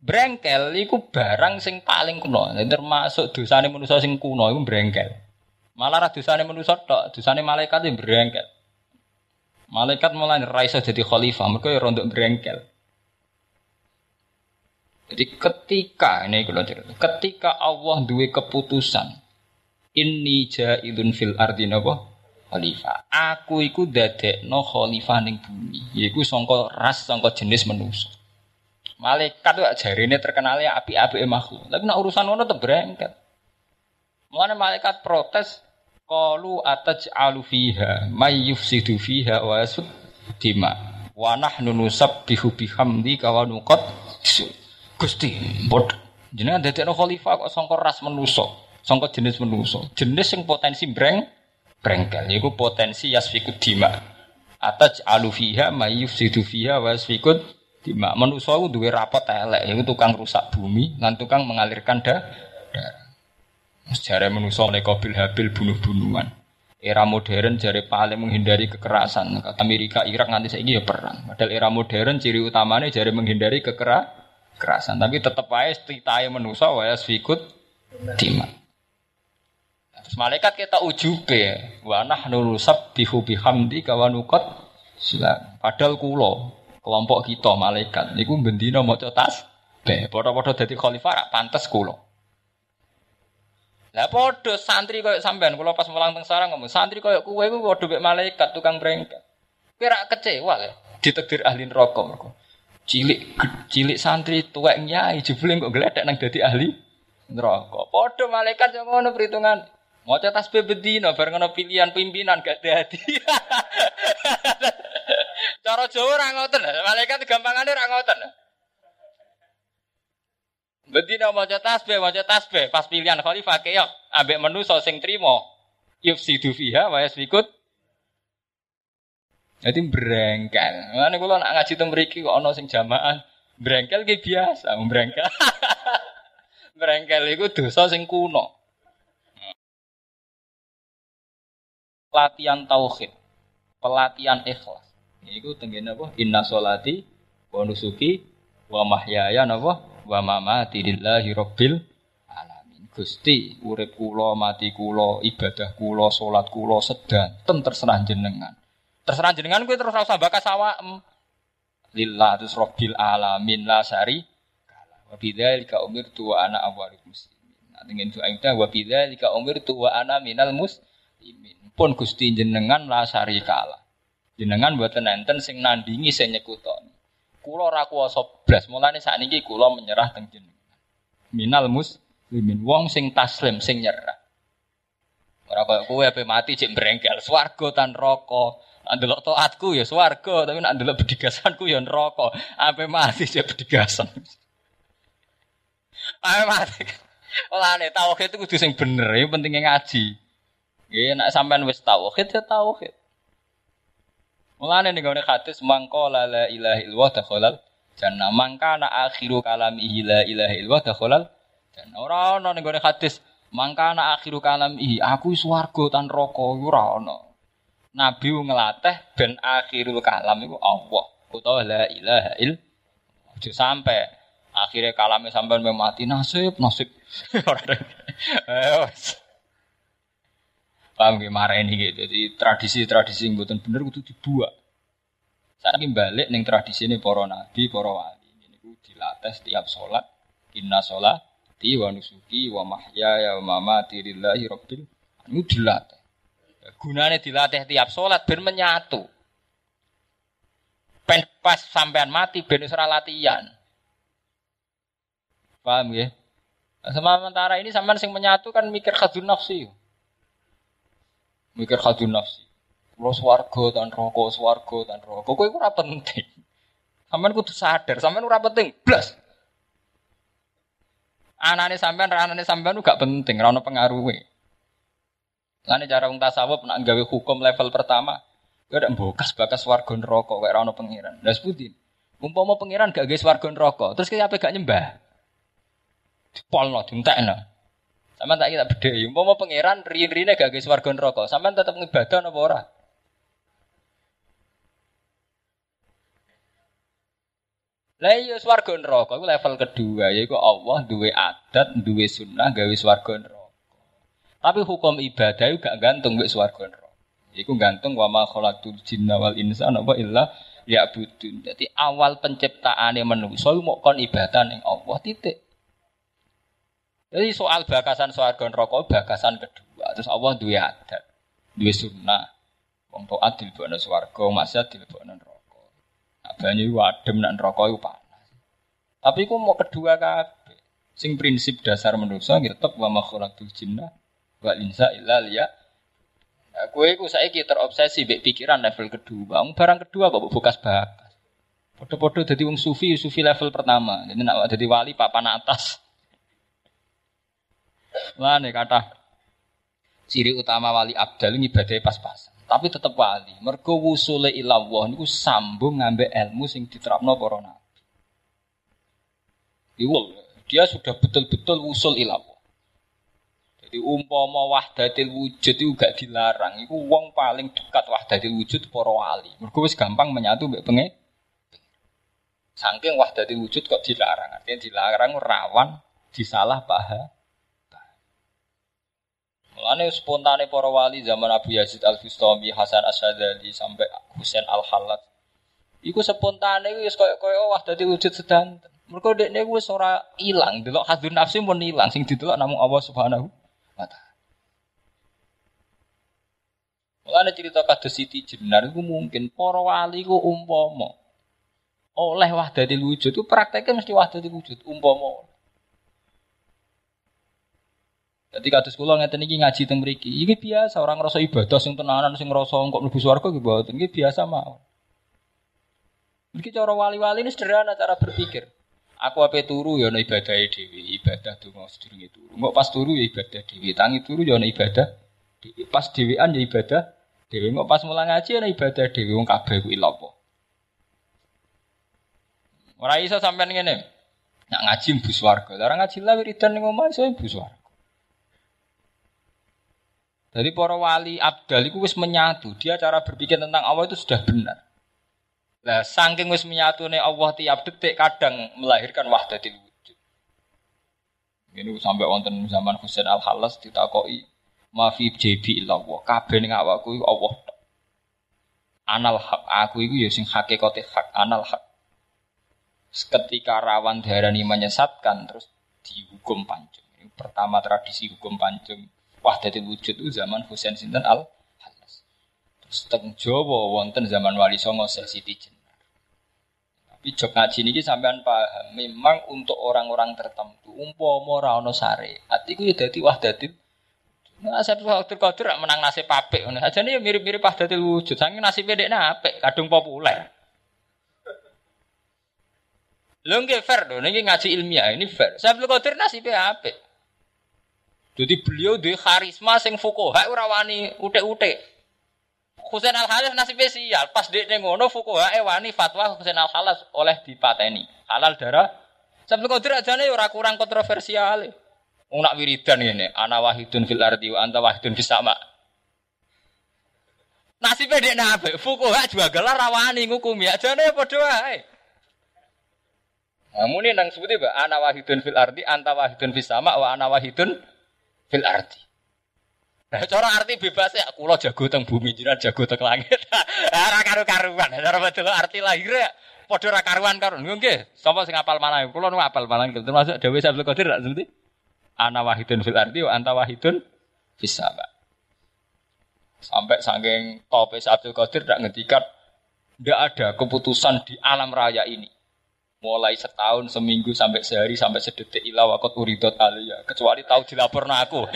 brengkel iku barang sing paling kuno. Termasuk dosane manusa sing kuno iku brengkel. Malah ra dosane manusa tok, dosane malaikat yang berengkel. Malaikat mulai raisa jadi khalifah, mereka ya rontok berengkel. Jadi ketika ini kalau cerita, ketika Allah duwe keputusan, ini jailun fil ardi napa khalifah. Aku iku no khalifah ning bumi. Yaiku sangka ras sangka jenis manusia. Malaikat tuh jarine terkenalnya api-api makhluk. Tapi nak urusan tetep berengkel. Mulane malaikat protes, Qalu ataj'alu fiha may yufsidu wa yasud dima. Wa nahnu nusabbihu bihamdika wa nuqad. Gusti bod jenengan dadekno khalifah kok sangka ras menusa sangka jenis menusa jenis sing potensi breng brengkel. Yaiku potensi yasfiku dima. Ataj'alu fiha may yufsidu wa yasfiku dima. Menusa ku duwe rapot elek yaiku tukang rusak bumi lan tukang mengalirkan darah Sejarah manusia oleh Qabil Habil bunuh-bunuhan. Era modern jari paling menghindari kekerasan. Amerika, Irak nanti saya ya perang. Padahal era modern ciri utamanya jari menghindari kekerasan. Tapi tetap aja ceritanya manusia waya sfikut timan. Terus malaikat kita ujube, wa nahnu nusabbihu bihamdi kawanukot. Padahal kulo kelompok kita malaikat niku bendina maca tas be padha-padha dadi khalifah pantes kulo. Lah padha santri koyo sampean kula pas mulang teng sarang ngomong santri koyo kowe iku padha mek malaikat tukang brengket. Kowe ra kecewa le ditakdir ahli neraka mergo. Cilik cilik santri tuwek nyai jebule kok gledek nang dadi ahli neraka. Padha malaikat yo ngono perhitungan. Maca tasbih bedino bareng ana pilihan pimpinan gak dadi. [laughs] Cara Jawa ora ngoten. Malaikat gampangane ora ngoten. Bedina maca tasbih, maca tasbih, pas pilihan khalifah keok ambek so sing trimo. Yufsidu fiha wa yasfikut. Jadi brengkel. Mana kula nak ngaji teng mriki kok ana sing jamaah brengkel ki biasa, brengkel. [laughs] brengkel iku dosa sing kuno. Pelatihan tauhid, pelatihan ikhlas. Iku tenggene apa? Inna solati wa nusuki wa mahyaya napa? Wa mamati lillahi rabbil alamin. Gusti, urip kula, mati kula, ibadah kula, salat kula sedanten terserah jenengan. Terserah jenengan kuwi terus ora bakas awakmu. Lillah terus rabbil alamin la syari wa bidzalika umirtu wa ana awwalul muslimin. Dengan Aisyah wa bidzalika umirtu wa ana minal muslimin. Pun Gusti jenengan la syarikalah. Jenengan mboten enten sing nandingi sing nyekutoni. Kula ora kuwasa blas, mulane sakniki kula menyerah teng jenengan. Minal muslimin wong sing taslim sing nyerah. Ora kaya kowe ape mati cek brengkel, swarga tan neraka. Andelok taatku ya swarga, tapi nek andelok bedigasanku ya neraka. Ape mati cek bedigasan. Ape mati. Olane tauhid itu kudu sing bener, ya pentingnya ngaji. Ya nek sampean wis tauhid ya tauhid. Mulane ning gone hadis mangko la la ilaha illallah dakhalal jannah. Mangkana akhiru kalamihi la ilaha illallah dakhalal jannah. Ora ono ning gone hadis mangkana akhiru kalamihi aku swarga tan neraka ora ono. Nabi ngelatih ben akhirul kalam iku Allah utawa la ilaha illallah. Aja sampai akhirnya kalamnya sampai mati nasib nasib [laughs] Paham gak marah ini gitu. Jadi tradisi-tradisi yang buatan bener itu dibuat. Saya ingin balik neng tradisi ini para nabi, para wali. Ini ku dilatih setiap sholat. Inna sholat, di wa nusuki wa mahya ya wa mamati lillahi rabbil. Ini dilatih. Gunanya dilatih tiap sholat ben menyatu. Pen pas sampean mati ben latihan. Paham ya? Sementara ini sampean sing menyatu kan mikir khadun nafsi. Mikir khadun nafsi. Lo swargo dan rokok, swargo dan rokok. Kowe ora penting. Sampean kudu sadar, sampean ora penting. Blas. Anane sampean, anane sampean gak penting, ora ono pengaruhe. Lane cara wong tasawuf nak gawe hukum level pertama, gak ada mbokas bakas warga neraka kayak ora ono pangeran. Lah seputi. Umpama pangeran gak gawe swarga neraka, terus kaya apa gak nyembah? Dipolno, dientekno. Sampeyan tak kita beda. Umpama pangeran rin-rine gak guys warga neraka, sampean tetep ngibadah apa ora? Lah iya swarga neraka iku level kedua yaiku Allah duwe adat, duwe sunnah gawe swarga neraka. Tapi hukum ibadah itu gak gantung mbek swarga neraka. Iku gantung wa ma khalaqtul jinna wal insana wa illa ya'budun. Jadi awal penciptaane manusa mau kon ibadah ning Allah titik. Jadi soal bakasan swarga neraka bakasan kedua. Terus Allah dua adat, dua sunnah. Wong taat dilebokno swarga, maksiat dilebokno neraka. Nah, banyu adem nak neraka iku panas. Tapi iku mau kedua kabeh. Sing prinsip dasar manusa tetep wa makhlaqul jinna wa insa illa liya. Nah, kue iku saiki terobsesi pikiran level kedua. Barang kedua kok bukas bakas. Podo-podo jadi wong sufi, sufi level pertama. Jadi nak jadi wali papan atas. Nih kata ciri utama wali abdal ngibadai pas-pasan. Tapi tetap wali. Mergo wusule ilawah niku sambung ngambil ilmu sing diterapno para nabi. Dia sudah betul-betul wusul ilawah. Jadi umpama wahdatil wujud itu gak dilarang. Iku wong paling dekat wahdatil wujud para wali. Mergo wis gampang menyatu mbek pengen. Saking wahdatil wujud kok dilarang. Artinya dilarang rawan disalah paham. Mulane spontane para wali zaman Abu Yazid Al Bustami, Hasan Asyadzali sampai Husain Al Halat. Iku spontane wis koyo-koyo wah dadi wujud sedanten. Mergo dekne wis ora ilang, delok hadun nafsi pun ilang sing didelok namung Allah Subhanahu wa taala. Mulane cerita kados Siti Jenar iku mungkin para wali ku umpama oleh wahdatil wujud itu prakteknya mesti wahdatil wujud umpama jadi kados kula ngeten iki ngaji teng mriki. Iki biasa orang ngrasa ibadah sing tenanan sing ngrasa kok mlebu swarga iki mboten. Iki biasa mawon. Iki cara wali-wali ini sederhana cara berpikir. Aku apa turu ya ana ibadah dhewe, ibadah donga sedurunge turu. Engko pas turu ya ibadah dhewe, tangi turu ya ana ibadah dhewe. Pas dhewean ya ibadah dhewe. Engko pas mulang ngaji ana ibadah dhewe wong kabeh ku ilapa. Ora iso sampean ngene. Nak ngaji mbus warga. Lah ngaji lah wiridan ning omah iso mbus warga. Jadi para wali abdal itu wis menyatu. Dia cara berpikir tentang Allah itu sudah benar. Lah saking wis menyatu nih Allah tiap detik kadang melahirkan wahdatil wujud. Ini sampai wonten zaman Husain Al Halas ditakoi mafi JB Allah. Kabeh ning awakku Allah. Anal hak aku itu ya sing hakikate hak anal hak. Ketika rawan darani menyesatkan terus dihukum pancung. Pertama tradisi hukum pancung wahdatul wujud itu zaman Husain Sinten Al Halas. Terus teng Jawa wonten zaman Wali Songo Siti Jenar. Tapi jok ngaji niki sampean paham, memang untuk orang-orang tertentu umpama ora ana sare, atiku ya dadi wahdatul Nah, saya waktu kotor menang nasib apik. Aja nih mirip-mirip wahdatul wujud. Saking nasib dekne apik, kadung populer. Lho nggih fair lho, niki ngaji ilmiah ini fair. Saya Qadir nasibnya apik. Jadi beliau di karisma sing fukoha ora wani utek-utek. Husain Al Halas nasibnya sial. Pas dekne ngono fukoha wani fatwa Husain Al Halas oleh dipateni. Halal darah. Saya Qadir aja nih ora kurang kontroversial. Wong nak wiridan ngene, ana wahidun fil ardi wa anta wahidun fis sama. Nasibnya dekne apik. Fukoha juga gelar rawani ngukumi. Ajane padha wae. Namun ini nang sebuti ba ana wahidun fil ardi anta wahidun fis sama wa ana wahidun fil ardi. Nah, cara arti bebas ya, kulo jago teng bumi, jiran jago teng langit. [laughs] Ora karu-karuan, cara betul arti lahir ya. Padha ora karuan karun. Nggih, sapa sing apal malah? Kulo nu apal malah termasuk Dewi Sabtu Qadir tak sebuti. Ana wahidun fil ardi wa anta wahidun fis sama. Sampai saking tope Abdul Qadir tak ngendikan tidak ada keputusan di alam raya ini mulai setahun, seminggu, sampai sehari, sampai sedetik ilah wakot uridot alia. Kecuali tahu dilaporkan aku. [laughs]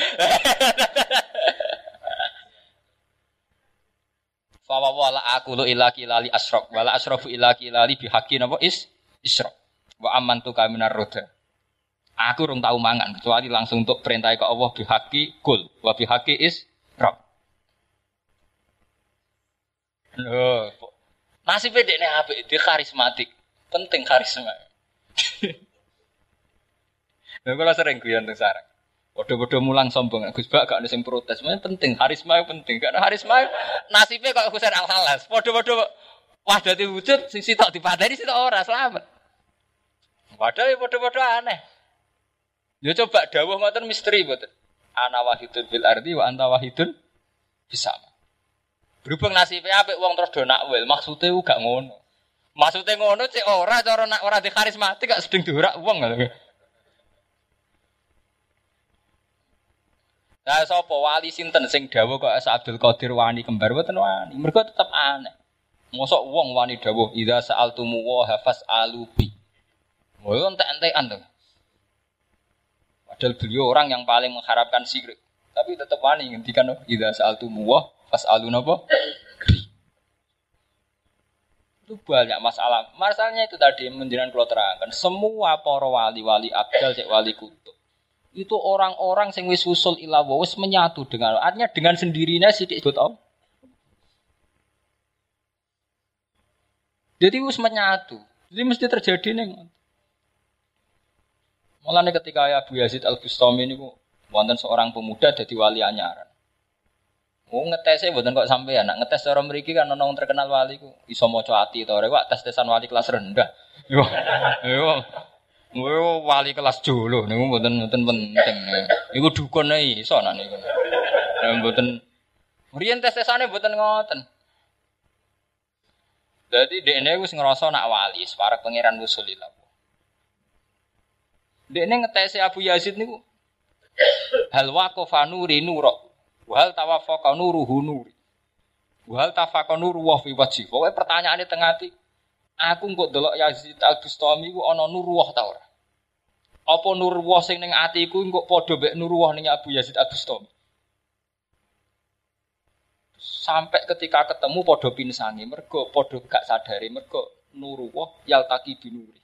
Fawa wala aku lu ila kilali asrok. Wala asrofu ila kilali bihaki napa is isrok. Wa aman tu kaminar roda. Aku rung tahu mangan kecuali langsung untuk perintah ke Allah bihaki kul wa bihaki is rok. Loh, nasib bedekne apik, dia karismatik. Penting karisma. Nah, kalau sering guyon tentang sarang. Bodoh-bodoh mulang sombong. Gus Bak gak ada yang protes. Sebenarnya penting. Karisma itu penting. Karena karisma nasibnya kok Husain Al Halas. Bodoh-bodoh wah dari wujud sing sitok dipadani sitok ora selamat. Padahal ya bodoh-bodoh aneh. Ya coba dawuh ngoten misteri mboten. Ana wahidun bil ardi wa anta wahidun bisa. Berhubung nasibnya apik wong terus do nakwil, maksudnya gak ngono. Maksudnya ngono cek ora cara nak ora di karismatik gak sedeng diurak wong lho. Nah, sapa wali sinten sing dawuh kok Asa Abdul Qadir wani kembar boten wani. Mergo tetep aneh. Mosok wong wani dawuh idza sa'altumu wa hafas alubi. Oh, entek-entekan to. Padahal beliau orang yang paling mengharapkan sirik. Tapi tetap wani ngendikan idza sa'altumu wa fas'alu napa? Itu banyak masalah. Masalahnya itu tadi menjelaskan kalau terangkan. Semua para wali-wali abdal, cek wali kutub. Itu orang-orang yang wis usul ila wis menyatu dengan artinya dengan sendirinya sidik buat om. Jadi wis menyatu. Jadi mesti terjadi nih. Malah ketika Abu Yazid Al Bustami ini wonten seorang pemuda jadi wali anyaran. Oh ngetesnya buatan kok sampai anak ngetes orang mriki kan nong terkenal wali ku iso maca ati to rek tes tesan wali kelas rendah. Yo. Yo. Yo wali kelas jolo niku mboten mboten penting. Iku dukun ae iso niku. Nek mboten riyen tes tesane mboten ngoten. Jadi dekne wis ngerasa nak wali, separek pangeran wusulillah. Dekne ngetesi Abu Yazid niku hal waqafa nuri nurok Wahal tawafaqa nuruhu nuri. Wahal tafaqa nuru wa fi wajhi. Pokoke pertanyaane teng ati. Aku kok delok Yazid Al-Bustami ku ana nur wah ta ora? Apa nur wah sing ning atiku kok padha mek nur wah ning Abu Yazid Al-Bustami? Sampai ketika ketemu padha pinsangi mergo padha gak sadari mergo nur wah yaltaki binuri.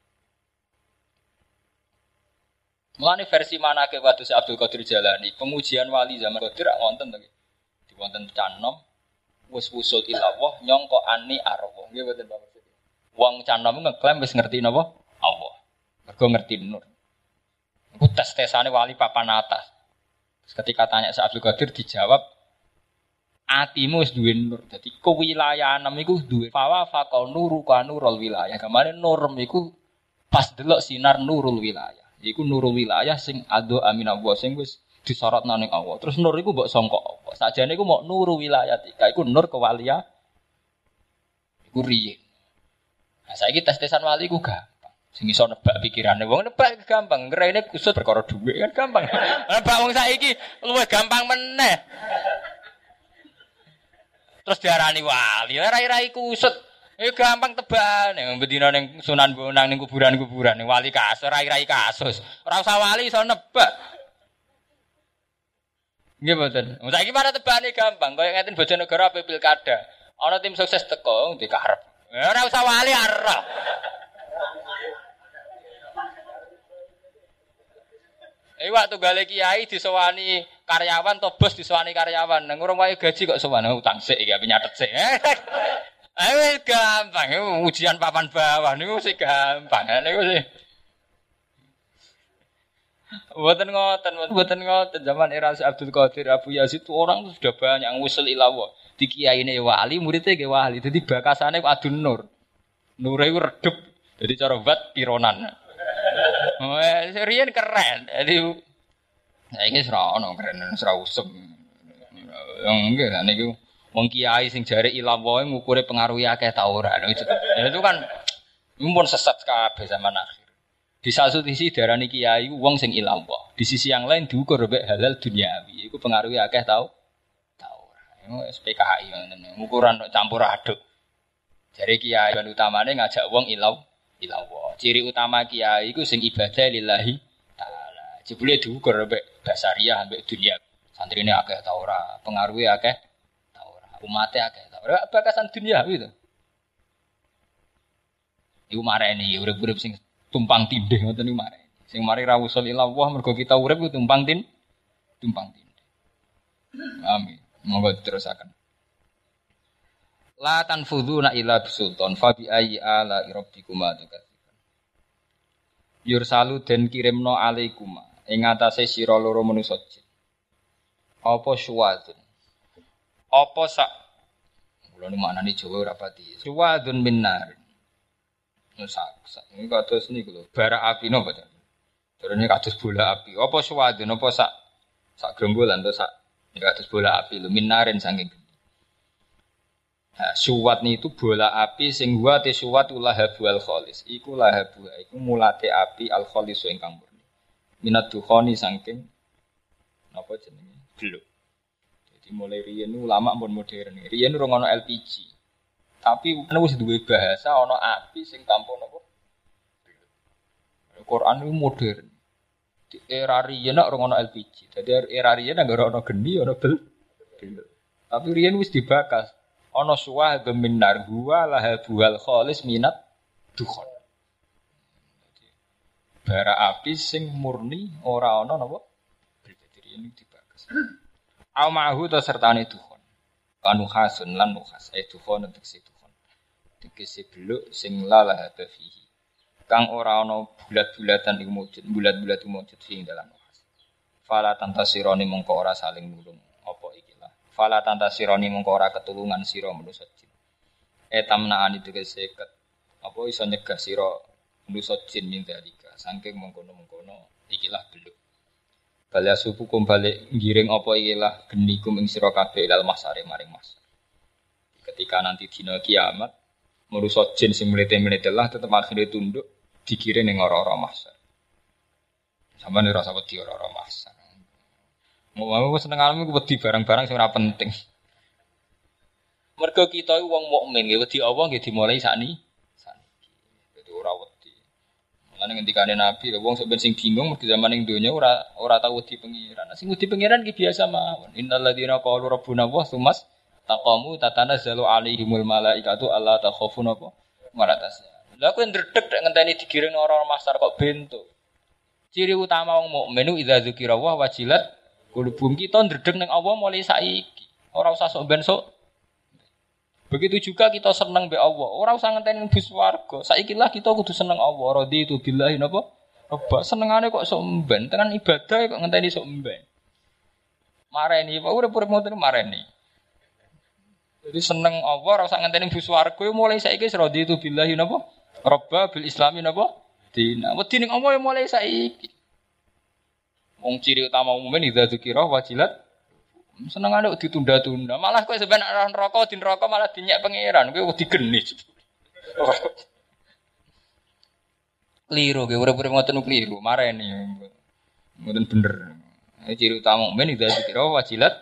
Mulane versi mana ke waktu si Abdul Qadir Jalani, pengujian wali zaman Qadir ngonten lagi. Di wonten canom wis wusul ilawah nyongko ani arwah. Nggih boten Bapak. Wong canom ngeklaim wis ngerti napa? Allah. Mergo ngerti nur. Iku tes-tesane wali papan atas. Terus ketika tanya si Abdul Qadir dijawab atimu wis duwe nur. Dadi kewilayahan iku duwe fawa faqau nuru kanurul wilayah. Kamane nur iku pas delok sinar nurul wilayah. Iku nurul wilayah sing ado amin Allah sing wis disorot nang Allah. Terus nur iku mbok sangka apa? Sajane iku mau nuru wilayah tika iku nur kewalia iku riyin. Nah saiki tes-tesan wali iku gampang. Sing iso nebak pikirane wong nebak gampang, ngrene kusut perkara dhuwit kan gampang. [laughs] Nebak wong saiki luwih gampang meneh. Terus diarani wali, rai-rai kusut. Eh gampang tebakan, yang bedina neng Sunan Bonang neng kuburan-kuburan neng wali kasus, rai-rai kasus. Ora usah wali iso nebak. Nggih mboten. Saiki para tebane gampang, kaya ngeten Bojonegoro apa pilkada. Ana tim sukses teko dikarep. Ora usah wali arah. Eh waktu gale kiai disewani karyawan to bos disewani karyawan. Nang urung wae gaji kok sewani utang sik iki nyatet sik. Eh gampang ujian papan bawah niku sih gampang. Niku sih. Buatan ngoten, buatan ngoten zaman era Abdul Qadir Abu Yazid itu orang itu sudah banyak yang usul ilawo. Di kiai ini wali, muridnya ke wali. Jadi bakasannya adun nur. Nur itu redup. Jadi cara buat pironan. Wah, serian keren. Jadi saya ini serau keren, serau usem. Yang enggak, ini wong kiai sing jari ilam wae ngukure pengaruh akeh ta ora. Itu, kan pun sesat kabeh zaman akhir. Di satu sisi darani kiai wong sing ilam wae. Di sisi yang lain diukur mek halal duniawi. Iku pengaruh akeh tau tau ora. SPKHI. Ukuran campur aduk. Jari kiai kan utamane ngajak wong ilau ilawo. Ciri utama kiai iku sing ibadah lillahi taala. Jebule diukur mbek basariah mbek dunia. Santrine akeh ta ora, pengaruhe akeh umate akeh. Bakasan dunia gitu. Iku mareni urip-urip sing tumpang tindih ngoten niku mareni. Sing mari ra usul ilallah mergo kita urip ku tumpang tin tumpang tindih. Amin. Monggo terusaken. La tanfuduna illa bisultan fa bi ayyi ala rabbikuma tukadziban. Yursalu den kirimno alaikuma ing atase sira loro manusa jin. Apa suwadun? Apa sak Kula nu maknane Jawa ora pati. Suwadun minnar. Sak sak ini kados niku lho, bara api napa to? Terus kados bola api. Apa suwadun apa sak sak gerombolan to sak kados bola api lho minarin saking Nah, suwat itu bola api sing wa te suwat lahabu al kholis. Iku lahabu iku mulate api al kholis ingkang murni. Minat dukhoni saking napa jenenge? Beluk. Mulai riyen ulama pun modern. Riyen ora ono LPG. Tapi ana wis duwe bahasa ono api sing tanpa napa? Quran itu modern. Di era riyen ora ono LPG. Jadi era riyen ora ono geni, ono bel. Tapi riyen wis dibakas Ono suwah geminar huwa lahabuhal kholis minat dukhon. Bara api sing murni ora ono napa? Jadi ini dibagas. Au ma'hu ta sertane dukhon. Kanu hasun lan nuhas eh untuk si dukhon. Tegese beluk sing la lahaba fihi. Kang ora ono bulat-bulatan iku mujud, bulat-bulat mujud sing dalam nuhas. Fala tantasironi mongko ora saling nulung apa iki Fala tanta sironi mengko ora ketulungan sira manusa jin. Etamnaan itu keseket. Apa iso nyegah sira manusa jin min dalika. Saking mengkono-mengkono ikilah beluk. Balya suku kum balik ngiring apa ikilah genikum ing sira kabeh ilal masare maring mas. Ketika nanti dina kiamat manusa jin sing mlete-mlete lah tetep akhirnya tunduk dikirim ning ora-ora masar. Sampeyan ora usah wedi ora-ora masar. Mau aku seneng alam wedi barang-barang sing ora penting. Mergo kita iku wong mukmin nggih wedi Allah nggih dimulai sakni. Sakniki. Dadi ora wedi. Mulane ngendikane Nabi, wong sok sing bingung mergo zaman ning donya ora ora tau wedi pengiran. Sing wedi pengiran ki biasa mawon. Innal ladzina qalu rabbuna Allah sumas taqamu tatanazzalu alaihimul malaikatu alla takhafu napa? Maratas. Lah kowe ndredeg nek ngenteni digiring orang masar kok bento. Ciri utama wong mukmin idza dzikra wa wajilat Kulubum kita ndredeg ning Allah mulai saiki. Ora usah sok ben sok. Begitu juga kita seneng be Allah. Ora usah ngenteni bus warga. Saiki lah kita kudu seneng Allah. Radhi itu billahi napa? Roba senengane kok sok mben. Tenan ibadah kok ngenteni sok mben. Mareni, Pak urip-urip ngoten mareni. Jadi seneng Allah ora usah ngenteni bus warga mulai saiki radhi itu billahi napa? Robba bil islami napa? Dina. Wedi ning Allah mulai saiki. Wong ciri utama umumnya idza dzikira wajilat seneng ada ditunda-tunda. Malah kowe sampean arah neraka di neraka malah dinyak pangeran. Kowe wedi geni. keliru, gue urip-urip ngoten keliru, mareni. Ngoten bener. Ini ciri utama mukmin itu dikira wajilat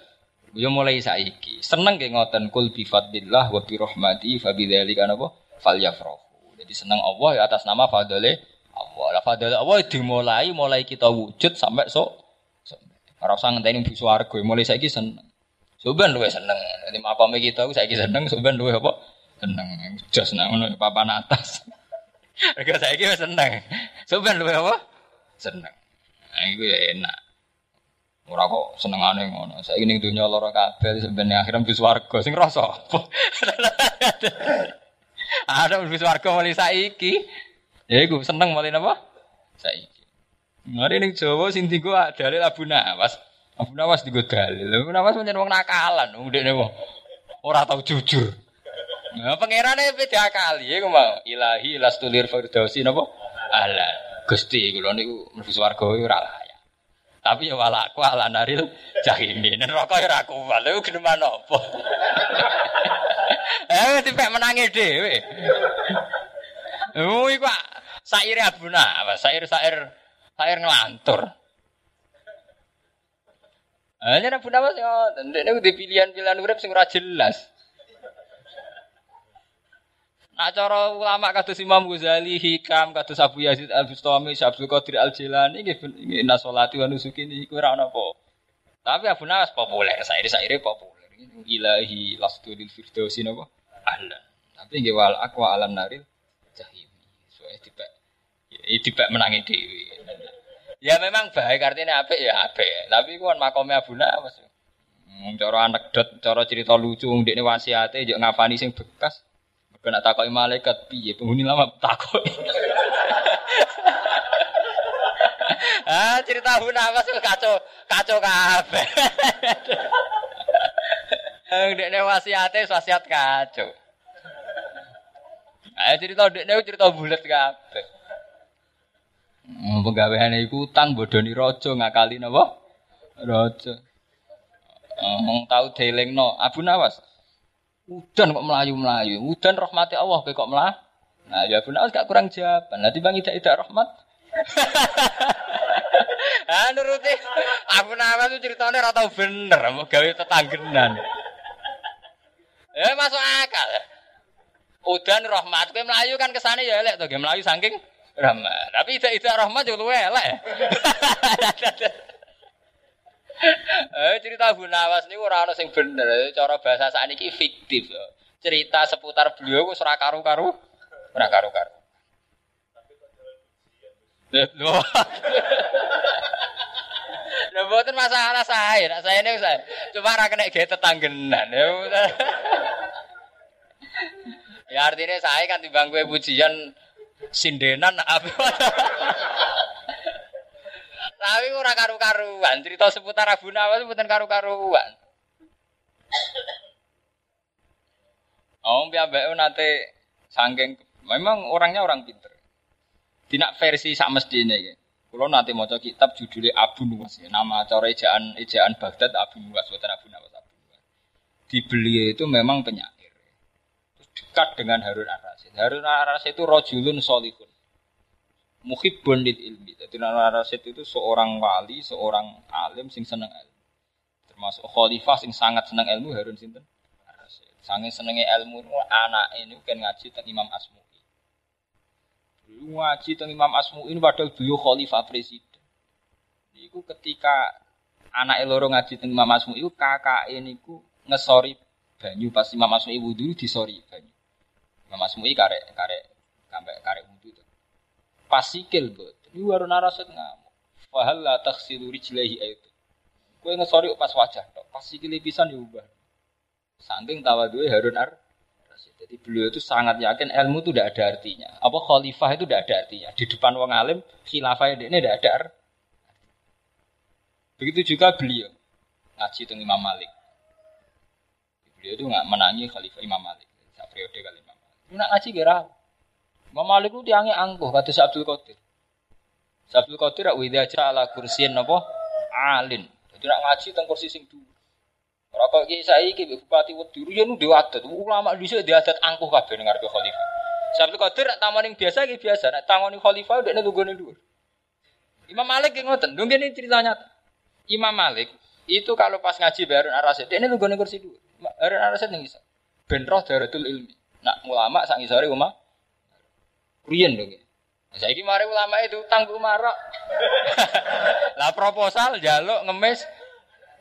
yo mulai saiki. Seneng ge ngoten kul bi fadlillah wa bi rahmati fa bidzalika napa falyafrahu. Jadi seneng Allah ya atas nama fadale Allah. Lah fadale Allah dimulai mulai kita wujud sampai sok. Ora usah ngenteni bu swarga, mulai saiki seneng. Soben luwe seneng. Jadi makome kita saiki seneng, soben luwe apa? Seneng. Jos nang ngono papan atas. Mereka saya kira seneng. Sebenarnya lu apa? Seneng. Nah, itu ya enak. Ora kok senengane ngono. Saiki ning donya lara kabeh sebenarnya akhirnya bis warga sing rasa. [laughs] Ada bis warga mulai saiki. Ya iku seneng mulai napa? Saiki. Mari ning Jawa sing dienggo dalil Abu Nawas. Abu Nawas dienggo dalil. Abu Nawas pancen wong nakalan, wong dekne wong ora tau jujur. Nah, pangerane beda kali iku mau. Ilahi lastulir firdausi napa? Ala. Gusti kula niku mlebu swarga ora layak. Tapi ya walaku ala naril jahimi. Neraka ya ora kuwat. Lha geneman apa? [laughs] Eh dipek menangi dhewe. Oh iku saire abuna, apa sair-sair sair ngelantur. Hanya Abu Nawas ya, ndekne di pilihan-pilihan urip sing jelas. Nah cara ulama kados Imam Ghazali, Hikam, kados Abu Yazid Al Bustami, Abdul Qadir Al Jilani nggih inna sholati wa nusuki niku ora apa. Tapi Abu Nawas populer, saire-saire populer. Ilahi lastu lil firdausi napa? Ahlan. Tapi nggih wal aqwa alam naril jahim. Soale dipek ya dipek menangi. Ya memang baik artinya apik ya apik. Tapi kan makome Abu Nawas. Hmm, cara anekdot, cara cerita lucu ndekne wasiate yo ngapani sing bekas. Kena takoki malaikat piye penghuni lama takoki. [laughs] ah cerita Abu Nawas kacau kacau kabeh. [laughs] Yang dekne wasiate wasiat kacau. Ayo cerita dekne cerita bulat kabeh. Hmm, penggaweane iku utang bodoni raja ngakali napa? Raja. Wong tau delingno Abu Nawas. Udan kok melayu-melayu. Udan rahmati Allah kok melah. Nah, ya Abu Nawas gak kurang jawaban. Nanti bang tidak tidak rahmat. [laughs] ah nuruti Abu Nawas itu ceritanya ora bener, mau gawe tetanggenan. Ya masuk akal. Udan rahmat kowe melayu kan kesane ya elek to, melayu saking rahmat. Tapi tidak rahmat juga luwe elek. [laughs] eh cerita Abu Nawas niku ora ana sing bener, cara bahasa sakniki fiktif. Cerita seputar beliau wis ora karu-karu, ora karu-karu. Lha [laughs] mboten masalah saya, nak saya ini saya. Cuma ora kena ge tetanggenan. Ya, [laughs] ya artinya saya kan timbang gue pujian sindenan [laughs] apa. Tapi ora karu-karuan, cerita seputar Abu Nawas seputar karu-karuan. Om piyambake nate sangking memang orangnya orang pinter. Tidak versi sak mestine iki. Kulo nate maca kitab judulnya Abu Nuwas ya. Nama cara ejaan ejaan Baghdad Abu Nuwas, bukan Abu Nawas Abu. Di itu memang penyair. Dekat dengan Harun Ar-Rasyid. Harun Ar-Rasyid itu rojulun solihun muhibbun lil ilmi. Jadi Nara Rasid itu seorang wali, seorang alim sing seneng ilmu. Termasuk khalifah sing sangat seneng ilmu Harun sinten? Rasid. Sange senenge ilmu anak ini kan ngaji tentang Imam Asmu'i. Ngaji tentang Imam Asmu'i ini padahal beliau khalifah presiden. Iku ketika anak loro ngaji tentang Imam Asmu'i itu kakak ini ku ngesori banyu pas Imam Asmu'i wudhu disori banyu. Imam Asmu'i karek karek karek karek wudhu pas sikil bot. Ini baru naraset ngamuk. Fahal la taksilu rijlaihi itu. Kue ngesori pas wajah tok. Pas sikil bisa diubah. Saking tawadhu Harun Ar jadi beliau itu sangat yakin ilmu itu tidak ada artinya. Apa khalifah itu tidak ada artinya. Di depan wong alim, khilafah ini tidak ada artinya. Begitu juga beliau ngaji tentang Imam Malik. Beliau itu nggak menangi khalifah Imam Malik. Saat periode kali Imam Malik. Nak ngaji kira Imam Malik itu tiangnya angkuh kata Abdul Qadir. Abdul Qadir rak ala kursiin napa alin. Jadi nak ngaji tentang kursi sing dhuwur. Ora kok iki saiki bupati Weduru ya dhewe adat. Ulama dhisik dia adat angkuh kabeh ning ngarepe khalifah. Sabtu Qadir nak taman yang biasa iki biasa, nak tangoni khalifah dekne tunggone dhuwur. Imam Malik yang ngoten, dong ini ceritanya. Imam Malik itu kalau pas ngaji Harun Ar-Rasyid, dia ini tunggone kursi dhuwur. Harun Ar-Rasyid ning isor. Ben roh daratul ilmi. Nak ulama sak ngisore umah. Riyen dong. Saiki mari ulama itu tangguh marok. [laughs] lah proposal jaluk ngemis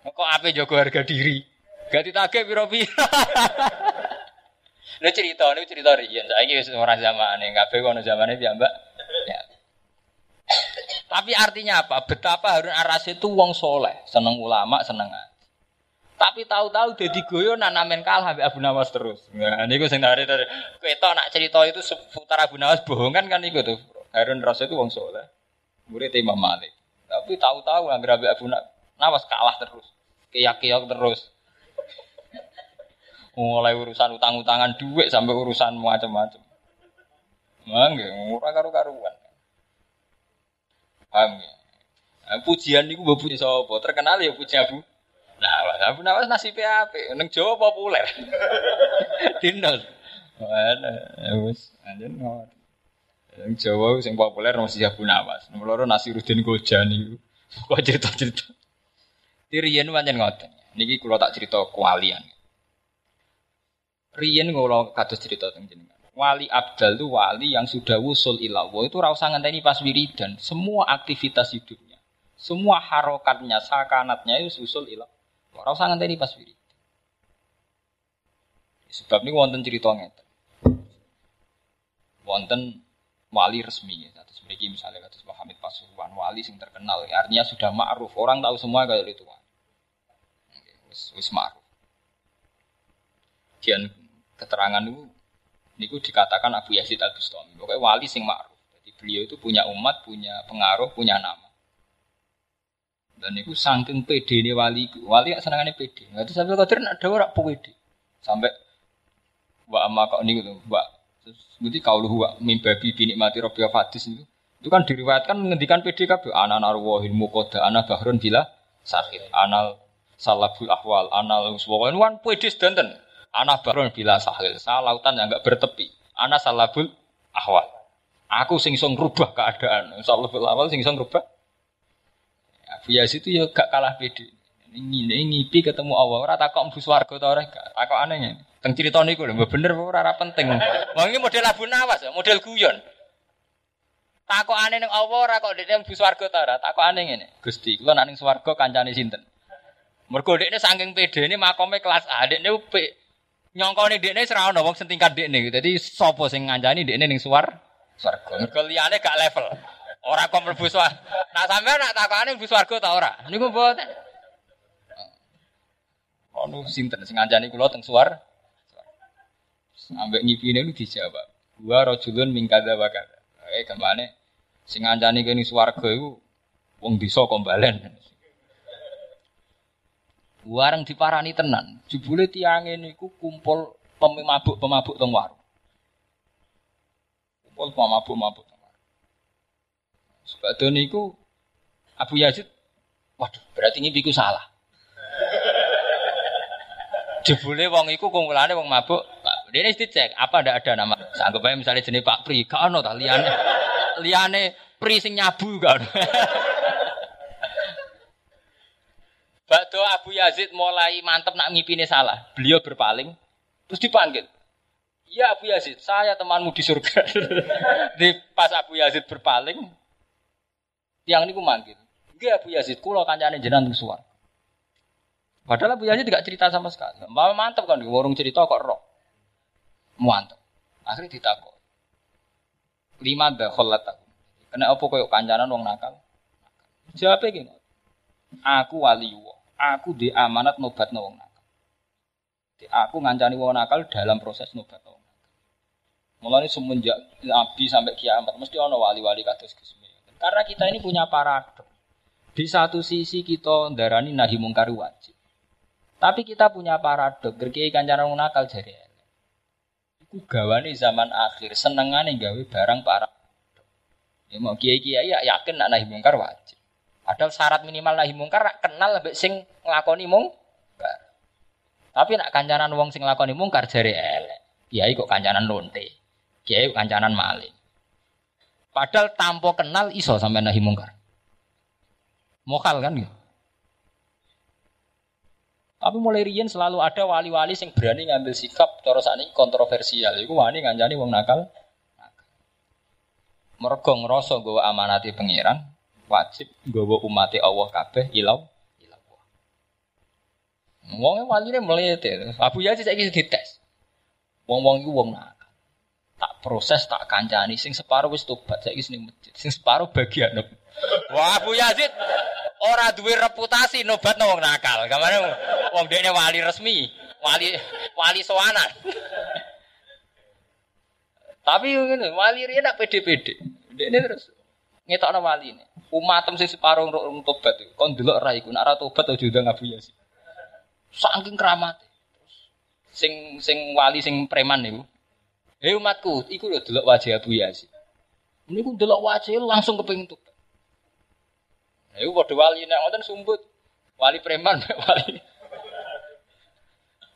kok ape jago harga diri. Gak ditagih piro-piro. Ini cerita, ini cerita riyen. Saiki wis ora zamane, kabeh kono zamane piyambak. Ya. Tapi artinya apa? Betapa Harun Ar-Rasyid itu wong soleh, seneng ulama, seneng. Tapi tahu-tahu jadi goyo nanamen kalah Habib Abu Nawas terus. Nah, niku sing dari tadi. Kita nak cerita itu seputar Abu Nawas bohongan kan niku tuh. Harun Rasyid itu wong soleh. Murid Imam Malik. Tapi tahu-tahu nggak Abu Nawas kalah terus. Keyak-keyak terus mulai urusan utang-utangan duit sampai urusan macam-macam. Mangga, ora karu-karuan. Paham ya? Pujian mbok puji sapa? Terkenal ya puji. Nah, Abu Nawas nasib apik, ning Jawa populer. [laughs] Mana, wis anjen ngono. Yang Jawa sing populer masih Abu Nawas. Nomor loro Nasiruddin Gojan niku. Kok cerita-cerita. Tiriyen pancen ngoten. Niki kula tak cerita kualian. Riyen ngono kados cerita teng jenengan. Wali abdal itu wali yang sudah wusul ilawo itu rasa ngenteni pas wiridan. Semua aktivitas hidupnya, semua harokatnya, sakanatnya itu usul ilawo. Rasa ngenteni pas wiridan. Sebab ini wonten cerita ngeten. Wonten wali resmi ya. Terus misalnya kata Muhammad Pasuruan wali sing terkenal. Artinya sudah ma'ruf. Orang tahu semua kayak itu. Wis wis ma'ruf. Kian keterangan itu niku dikatakan Abu Yazid Al Bustami. Pokoknya wali sing ma'ruf. Jadi beliau itu punya umat, punya pengaruh, punya nama. Dan itu saking pede ini wali Wali yang senangannya pede. Nggak sampai kader ada orang pede. Sampai wa amma kau ini gitu, wa Berarti kau lu wa mimbabi bini mati robi fatis itu. Itu kan diriwayatkan menghentikan pede kabeh. Ana narwahil mukoda, ana bahrun bila sakit, anal salabul ahwal, anal pokoknya kan pede sedanten. Ana baron bila sahil, saya lautan yang enggak bertepi. Ana salabul ahwal. Aku sing iso rubah keadaan. Salabul ahwal sing iso rubah. Abu Yazid itu ya gak kalah pede. Ini ngipi ketemu Allah ora takok mlebu swarga ta ora takok aneh. Teng cerita niku lho bener ora ora penting. Wong iki model Abu Nawas, model guyon. Aneh ning Allah ora kok dekne mlebu swarga ta ora aneh ngene. Gusti, kula nang ning swarga kancane sinten? Mergo dekne saking pedene makome kelas A, dekne nyongkone dekne ora ono wong sing tingkat dekne. Dadi sapa sing ngancani dekne ning suar swarga. Mergo liyane gak level. Ora kok mlebu swarga. Nah sampean nak takokane mlebu swarga ta ora? Niku mboten. Ono sinten sing ngancani kula teng suar. Ambek ngipine lu dijawab. Gua rajulun mingkada wakada. Eh ke mana? Sing ngancani kene swarga iku wong desa kok balen. Warang diparani tenan. Jebule tiang ini ku kumpul pemabuk-pemabuk teng warung. Kumpul pemabuk-pemabuk teng warung. Sebab niku Abu Yazid, waduh, berarti ini biku salah. Jebule wong iku kumpulane wong mabuk. Ini dicek, apa ndak ada nama? Sanggup aja misalnya jenis Pak Pri, gak ono ta liane. Liane Pri sing nyabu gak ono. Bakdo Abu Yazid mulai mantep nak ngipine salah. Beliau berpaling, terus dipanggil. Iya Abu Yazid, saya temanmu di surga. [laughs] di pas Abu Yazid berpaling, yang ini manggil. Iya Abu Yazid, kulo kancane jenengan suar. Padahal Abu Yazid tidak cerita sama sekali. Mama mantep kan, warung cerita kok roh. Mantep. Akhirnya ditakut. Lima dah kholat aku. Kena apa koyok kancanan wong nakal? Jawabnya gini. Aku wali Aku di amanat nobat wong nakal. Aku ngancani wong nakal dalam proses nobat wong nakal. Mulai semenjak Nabi sampai kiamat mesti ono wali-wali kados Gus Karena kita ini punya paradok. Di satu sisi kita darani nahi mungkar wajib. Tapi kita punya paradok, gerki kancanan wong nakal jari Iku gawane zaman akhir, senengane gawe barang para. Ya mau kiai-kiai ya yakin nak nahi mungkar wajib. Padahal syarat minimal nahi mungkar kenal lebih sing nglakoni mungkar. Tapi nak kancanan wong sing nglakoni mungkar jare elek. Kiai kok kancanan lonte. Kiai kancanan maling. Padahal tanpa kenal iso sampai nahi mungkar. Mokal kan gitu. Tapi mulai riyen selalu ada wali-wali yang berani ngambil sikap cara ini kontroversial. Iku wani ngancani wong nakal. Mergo ngrasa nggawa amanati pangeran, wajib nggawa umate Allah kabeh ilau ilau. Wong waline mlete. Abu Yazid saiki dites. Wong-wong iku wong nakal. Proses tak kancani sing separuh wis tobat saiki ning masjid. Sing separuh bagian. Wah Abu Yazid ora duwe reputasi nobat wong nakal. Kamane wong dekne wali resmi, wali wali sowanan. Tapi ngene, wali riyen nak pede-pede. Dekne terus ngetokno wali ini. Umatem sing separuh rung tobat kon delok ra iku, nak ra tobat aja ndang Abu Yazid. Saking keramat. Sing sing wali sing preman niku. Hei umatku, iku lho delok wajah Abu Yazid. Niku delok wajah langsung kepengin tobat. Iku padha wali nek ngoten sumbut. Wali preman [laughs] wali.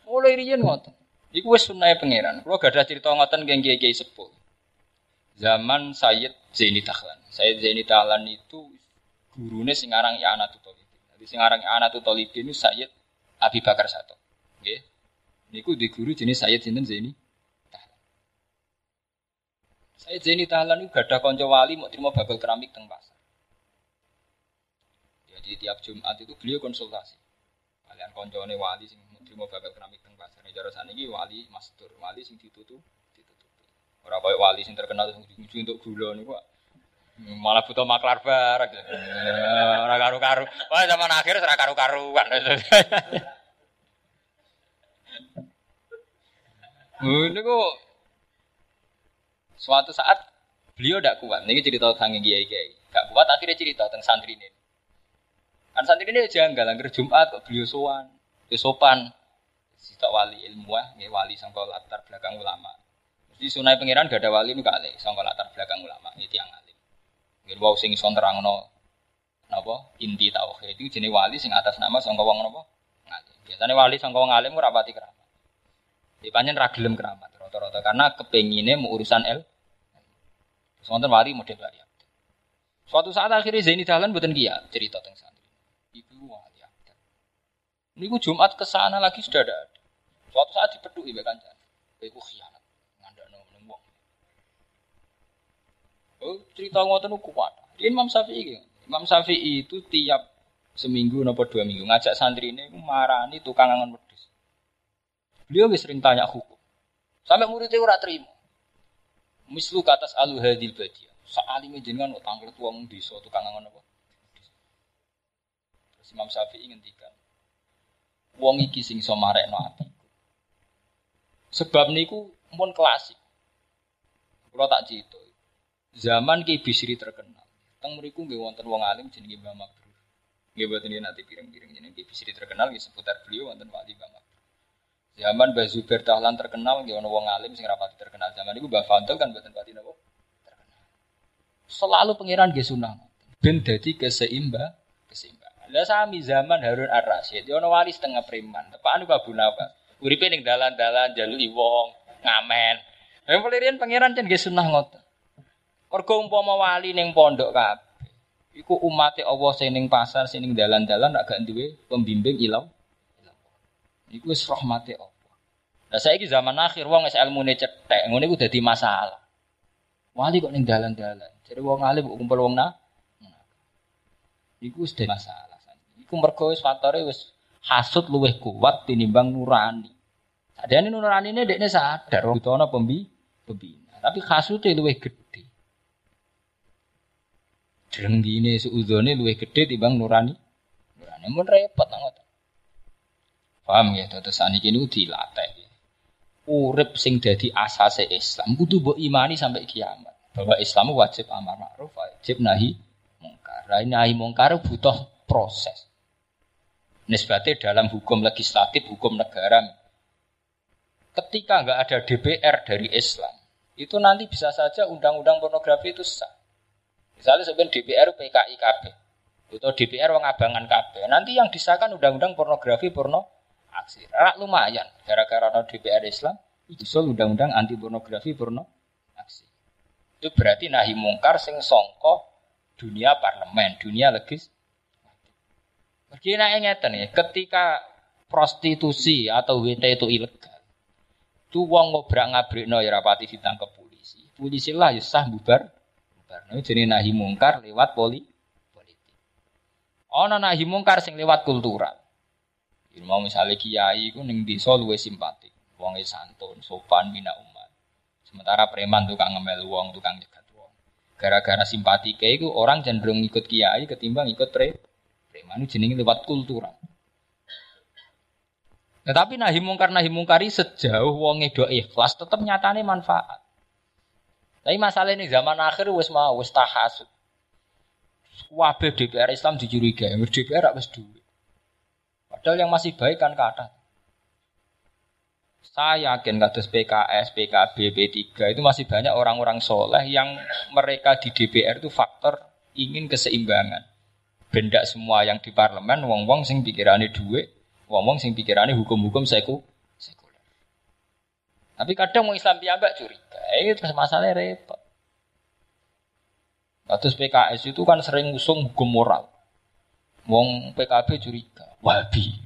Mulai riyen ngoten. Iku wis sunnahe pangeran. Kulo gak ada cerita ngoten geng kiai sepuh. Zaman Sayyid Zaini Tahlan. Sayyid Zaini Tahlan itu gurune Ya Anatu Talibin. Jadi sing aran Ya Anatu Talibin itu Sayyid Abi Bakar Sato. Nggih. Niku di guru jenis Sayyid sinten Zaini. Sayyid Zaini Tahlan itu gak ada kanca wali mau terima babel keramik teng pasar. Jadi tiap Jumat itu beliau konsultasi. Kalian koncone wali sing mau bakal keramik teng pasar. Jare saniki wali mastur, wali sing ditutup ditutupi. Ora koyo wali sing terkenal sing ujung untuk gula niku malah butuh maklar barang. Ora karu-karu. Wah zaman akhir ora karu-karuan. [laughs] Niku suatu saat beliau tidak kuat. Ini cerita tentang kiai kiai. Gak kuat akhirnya cerita tentang santri ini. Kan santri ini janggal, angker Jumat kok beliau sowan, ya sopan. Sitok wali ilmuah, ya wali sangka latar belakang ulama. Jadi sunai pangeran gak ada wali nu kali, latar belakang ulama, ini tiang alim. Nggih wau sing iso nerangno napa inti tauhid itu jenis wali sing atas nama sangka wong ngalim. Biasanya wali sangka wong alim ora keramat. Di panjen ra gelem keramat rata-rata karena kepengine mau urusan el. Sonten wali model wali. Suatu saat akhirnya Zaini Dahlan buatan kia cerita tentang Niku Jumat ke sana lagi sudah ada. Suatu saat dipedui mbek kancan. Iku khianat. Ngandakno ning wong. Oh, cerita ngoten kuat. Imam Syafi'i Imam Syafi'i itu tiap seminggu nopo dua minggu ngajak santri ini marani tukang angon wedhus. Beliau sering tanya hukum. Sampai muridnya ora terima. Mislu katas alu hadil badia. Sa'alime jenengan kok tanglet wong desa tukang angon apa? Terus Imam Syafi'i ngendikan, wong iki sing iso marekno ati. Sebab niku pun klasik. Kalau tak cerita. Zaman Ki Bisri terkenal. Teng mriku nggih wonten wong alim jenenge Mbah Mabrur. Nggih boten nanti piring-piring jenenge Ki Bisri terkenal nggih seputar beliau wonten wali Mbah. Zaman Mbah Zubair Tahlan terkenal nggih ana wong alim sing rapati terkenal. Zaman iku Mbah Fadl kan boten pati napa terkenal. Selalu pangeran nggih sunah. Ben dadi keseimbang, keseimbang. Lah sami zaman Harun Ar-Rasyid, ono wali setengah preman. Tepaan ku Abu Nawas. Uripe ning dalan-dalan jaluki wong, ngamen. Yang pelirian pangeran cenah sunah ngoten. Mergo umpama wali ning pondok kabeh. Iku umate Allah sing ning pasar, sing dalan-dalan gak duwe pembimbing ilau. Iku wis rahmate Allah. Lah saiki zaman akhir wong wis ilmune cethek, ngene iku dadi masalah. Wali kok ning dalan-dalan. Jadi wong alim kumpul wong na. Iku wis masalah. Iku mergo wis faktore wis hasud luwih kuat tinimbang nurani. Sadene nuranine dekne sadar wong ana pembi pembina. Tapi hasude luwih gedhe. Drenggine suudone luwih gedhe timbang nurani. Nurani mun repot nang Paham ya, terus saniki niku dilatih. Urip sing dadi asase Islam kudu mbok imani sampai kiamat. Bahwa Islam wajib amar ma'ruf, wajib nahi mungkar. Nahi mungkar butuh proses nisbatnya dalam hukum legislatif, hukum negara. Ketika nggak ada DPR dari Islam, itu nanti bisa saja undang-undang pornografi itu sah. Misalnya sebenarnya DPR PKI KB, atau DPR wong abangan KB. Nanti yang disahkan undang-undang pornografi porno aksi. Rak lumayan, gara-gara no DPR Islam, soal undang-undang anti pornografi porno Itu berarti nahi mungkar sing songko dunia parlemen, dunia legis. Begini ngeten ya, ketika prostitusi atau WT itu ilegal, itu wong ngobrak ngabrik no ya rapati ditangkap polisi. Polisi lah ya sah bubar. bubar. Nah, jadi nahi mungkar lewat poli politik. Ono nahi mungkar sing lewat kultural. Mau misalnya kiai ku ning desa luwe simpatik, wonge santun, sopan, bina umat. Sementara preman tukang ngemel wong, tukang nyegat wong. Gara-gara simpati kiai ku orang cenderung ikut kiai ketimbang ikut pre preman itu jenenge lewat kultural. Nah, tapi nahi mungkar nahi mungkari sejauh wong do ikhlas tetap nyatane manfaat. Tapi masalah ini zaman akhir wis mau wis tahasud. DPR Islam dicurigai, DPR wis duwe. Padahal yang masih baik kan kata. Saya yakin kados PKS, PKB, P3 itu masih banyak orang-orang soleh yang mereka di DPR itu faktor ingin keseimbangan. Benda semua yang di parlemen, wong-wong sing pikirannya duit, wong-wong sing pikirannya hukum-hukum seku, sekuler. Tapi kadang mau Islam piyambak curiga, itu masalahnya repot. Kados PKS itu kan sering ngusung hukum moral. Wong PKB curiga. Wahabi.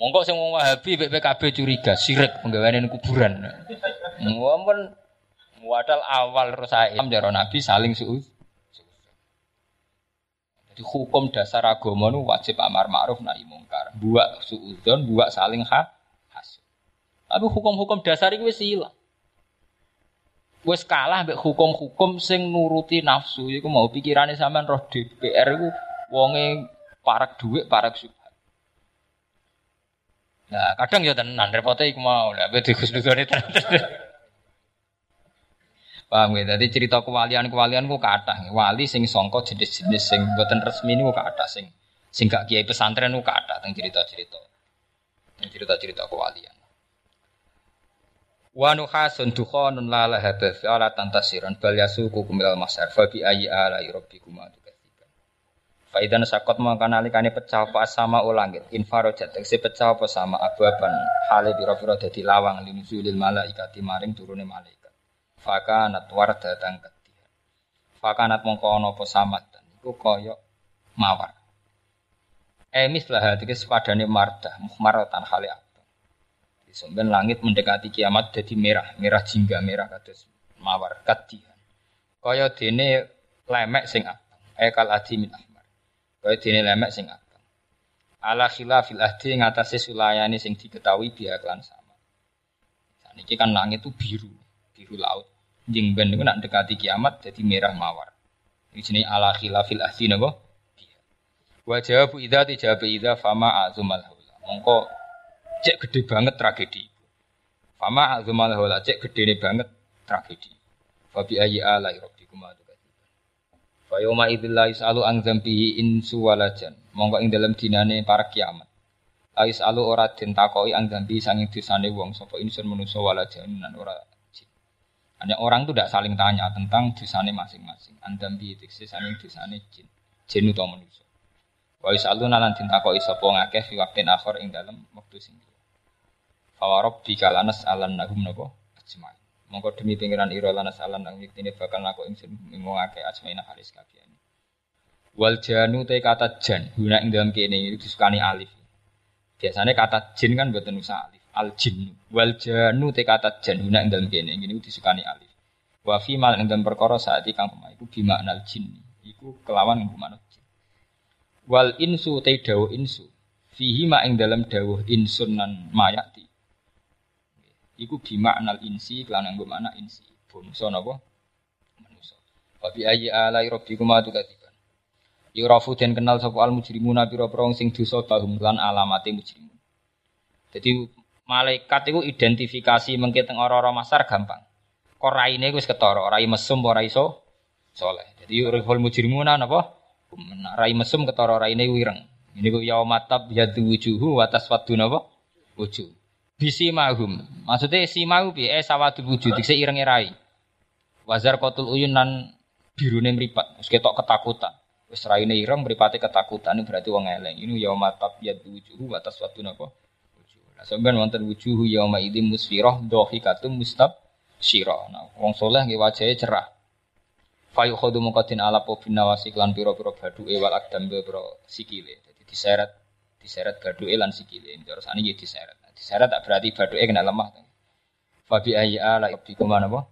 Monggo sing wong Wahabi BPKB curiga sirik penggaweane kuburan. Mumpun wadal awal rosae jaro Nabi saling suud. Jadi hukum dasar agama nu wajib amar ma'ruf nahi mungkar. Buat suudzon, buat saling ha. Tapi hukum-hukum dasar itu wis ilang. Wis kalah mbek hukum-hukum sing nuruti nafsu iku mau pikirane sampean roh DPR iku wonge parak duit, parak subhat. Nah, kadang ya tenan repotnya iku mau lah beda khusnudone tenan. [laughs] Paham ya? Jadi cerita kewalian-kewalian ku kata Wali sing songko jenis-jenis sing buatan resmi ini ku kata sing sing gak kiai pesantren ku kata tentang cerita-cerita. Cerita-cerita kewalian. Wa nuhasun dukhonun la lahabath ala tantasiran bal yasuku kumil masar fa bi ayyi ala rabbikum Faidan sakot mongko nalikane pecah apa sama ulangit infarojat tegese pecah apa sama ababan hale biro-biro dadi lawang limzulil malaikati maring turune malaikat. Fakanat datang ketiha. Fakanat mongko ana apa dan iku kaya mawar. Emis lah hati sepadane mardah muhmaratan hale Sampeyan langit mendekati kiamat jadi merah, merah jingga, merah kados mawar katihan. Kaya dene lemek sing abang. Ekal adi min Kaya dene lemek sing abang. Ala khilafil ahdi ngatasé sulayani sing diketahui biar klan sama. Saniki kan langit itu biru, biru laut. Jeng ben nak dekati kiamat jadi merah mawar. Ini jenenge ala khilafil ahdi napa? Wa jawabu idza dijawab idza fama azumal haula. Mongko cek gede banget tragedi. Fama azumal haula cek gede banget tragedi. Fa bi ayyi ala rabbikum Fa yauma idzil la yasalu an dzambihi insu walajan. Monggo ing dalam dinane para kiamat. Ais alu ora den takoki ang sanging dosane wong sapa insun manusa walajan nan ora. Hanya orang itu tidak saling tanya tentang dosane masing-masing. Andambi dikse sanging dosane jin. Jin utawa manusa. Wa yasalu lan den takoki sapa ngakeh fi akhir ing dalam wektu sing Fawarob bikalanas alan nahum napa ajmain. Mongko demi pengiran ira lan salan nang yektine bakal laku ingsun mung akeh asmaina halis kabehane. Wal janu te kata jan guna ing dalam kene itu disukani alif. Biasanya kata jin kan buatan nusa alif. Al jin. Wal janu te kata jan guna ing dalam kene ini disukani alif. Wa mal ing dalam perkara saat ikang pema iku bima anal jin. Iku kelawan ngumano jin. Wal insu te dawuh insu. Fihi ma ing dalam dawuh insun nan mayati iku bimaknal insi kelan nganggo makna insi. Bangsa napa? Manusa. Wa bi ayyi alai rabbikum atukadziban. Yurafu den kenal sapa al mujrimuna pira-pira sing dosa bahum lan alamate mujrimun. Jadi malaikat itu identifikasi mengke teng ora-ora masar gampang. Kok raine wis ketara, rai mesum ora iso soleh. Jadi yuriful mujrimuna napa? Rai mesum ketara raine wireng. Ini ku yaumatab yadu wujuhu wa taswaddu napa? Wujuh bisi mahum. Maksudnya si mahu bi eh sawadul wujud dikse ireng irai. Wazar kotul uyun nan birune mripat, wis ketok ketakutan. Wis raine ireng mripate ketakutan ini berarti wong eleng. Ini yauma tabyad wujuhu wa taswaddu napa? Lah sampeyan wonten wujuhu yauma idzin musfirah dhahikatum mustab sira. Nah, wong soleh nggih wajahe cerah. Fayu khodu muqaddin ala po binawasi klan pira-pira baduke wal akdam pira sikile. Jadi diseret diseret baduke lan sikile. Ane nggih diseret. Diseret tak berarti baduke kena lemah. Fabi ayyi ala rabbikum apa?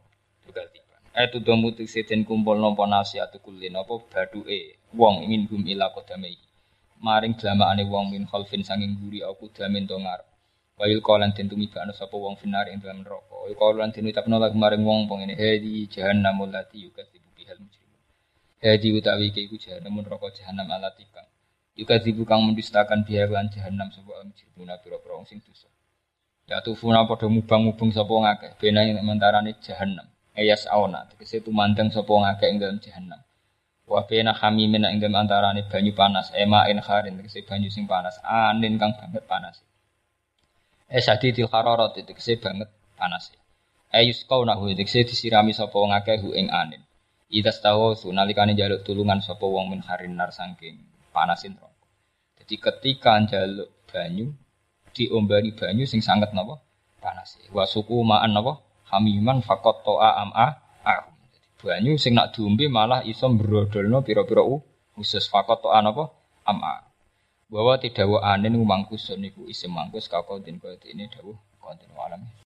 Juga tiba. Eh tu domu seden kumpul nampa nasihat kulin apa baduke wong ingin gum ila qadamai. Maring dlamaane wong min khalfin sanging guri aku damin to ngarep. Wayul kolan den tumibakno sapa wong finar ing dalam neraka. Wayul kolan den ucapno lagi maring wong pengene hadi jahannam allati yukadzibu bihal mujrimun. Hadi utawi iki iku jahannam neraka jahannam alati kang yukadzibu kang mendustakan biha lan jahannam sapa al mujrimun pira-pira wong sing dosa. Ya tufuna padha mubang-mubung sapa ngakeh bena ing mentarane jahannam. Ayas auna tegese tumandang sapa ngakeh ing dalam jahannam. Wa bena hamimin ing dalam antarane banyu panas, ema en kharin tegese banyu sing panas, anin kang banget panas. Eh sadidil itu kese banget panas. Ayus kau nahu itu kese disirami sapa wong akeh hu ing anin. Idas tahu nalikane jaluk tulungan sapa wong min harinar saking panasin rokok. Jadi ketika jaluk banyu diombani banyu sing sangat napa? Panas. Wa suku ma'an napa? Hamiman fakot to'a am'a ahum. Banyu sing nak diombe malah iso mbrodolno pira-pira khusus fakot to'a napa? Am'a bahwa tidak wa anin mangkus niku isim mangkus kakau din kau ini dawuh konten alam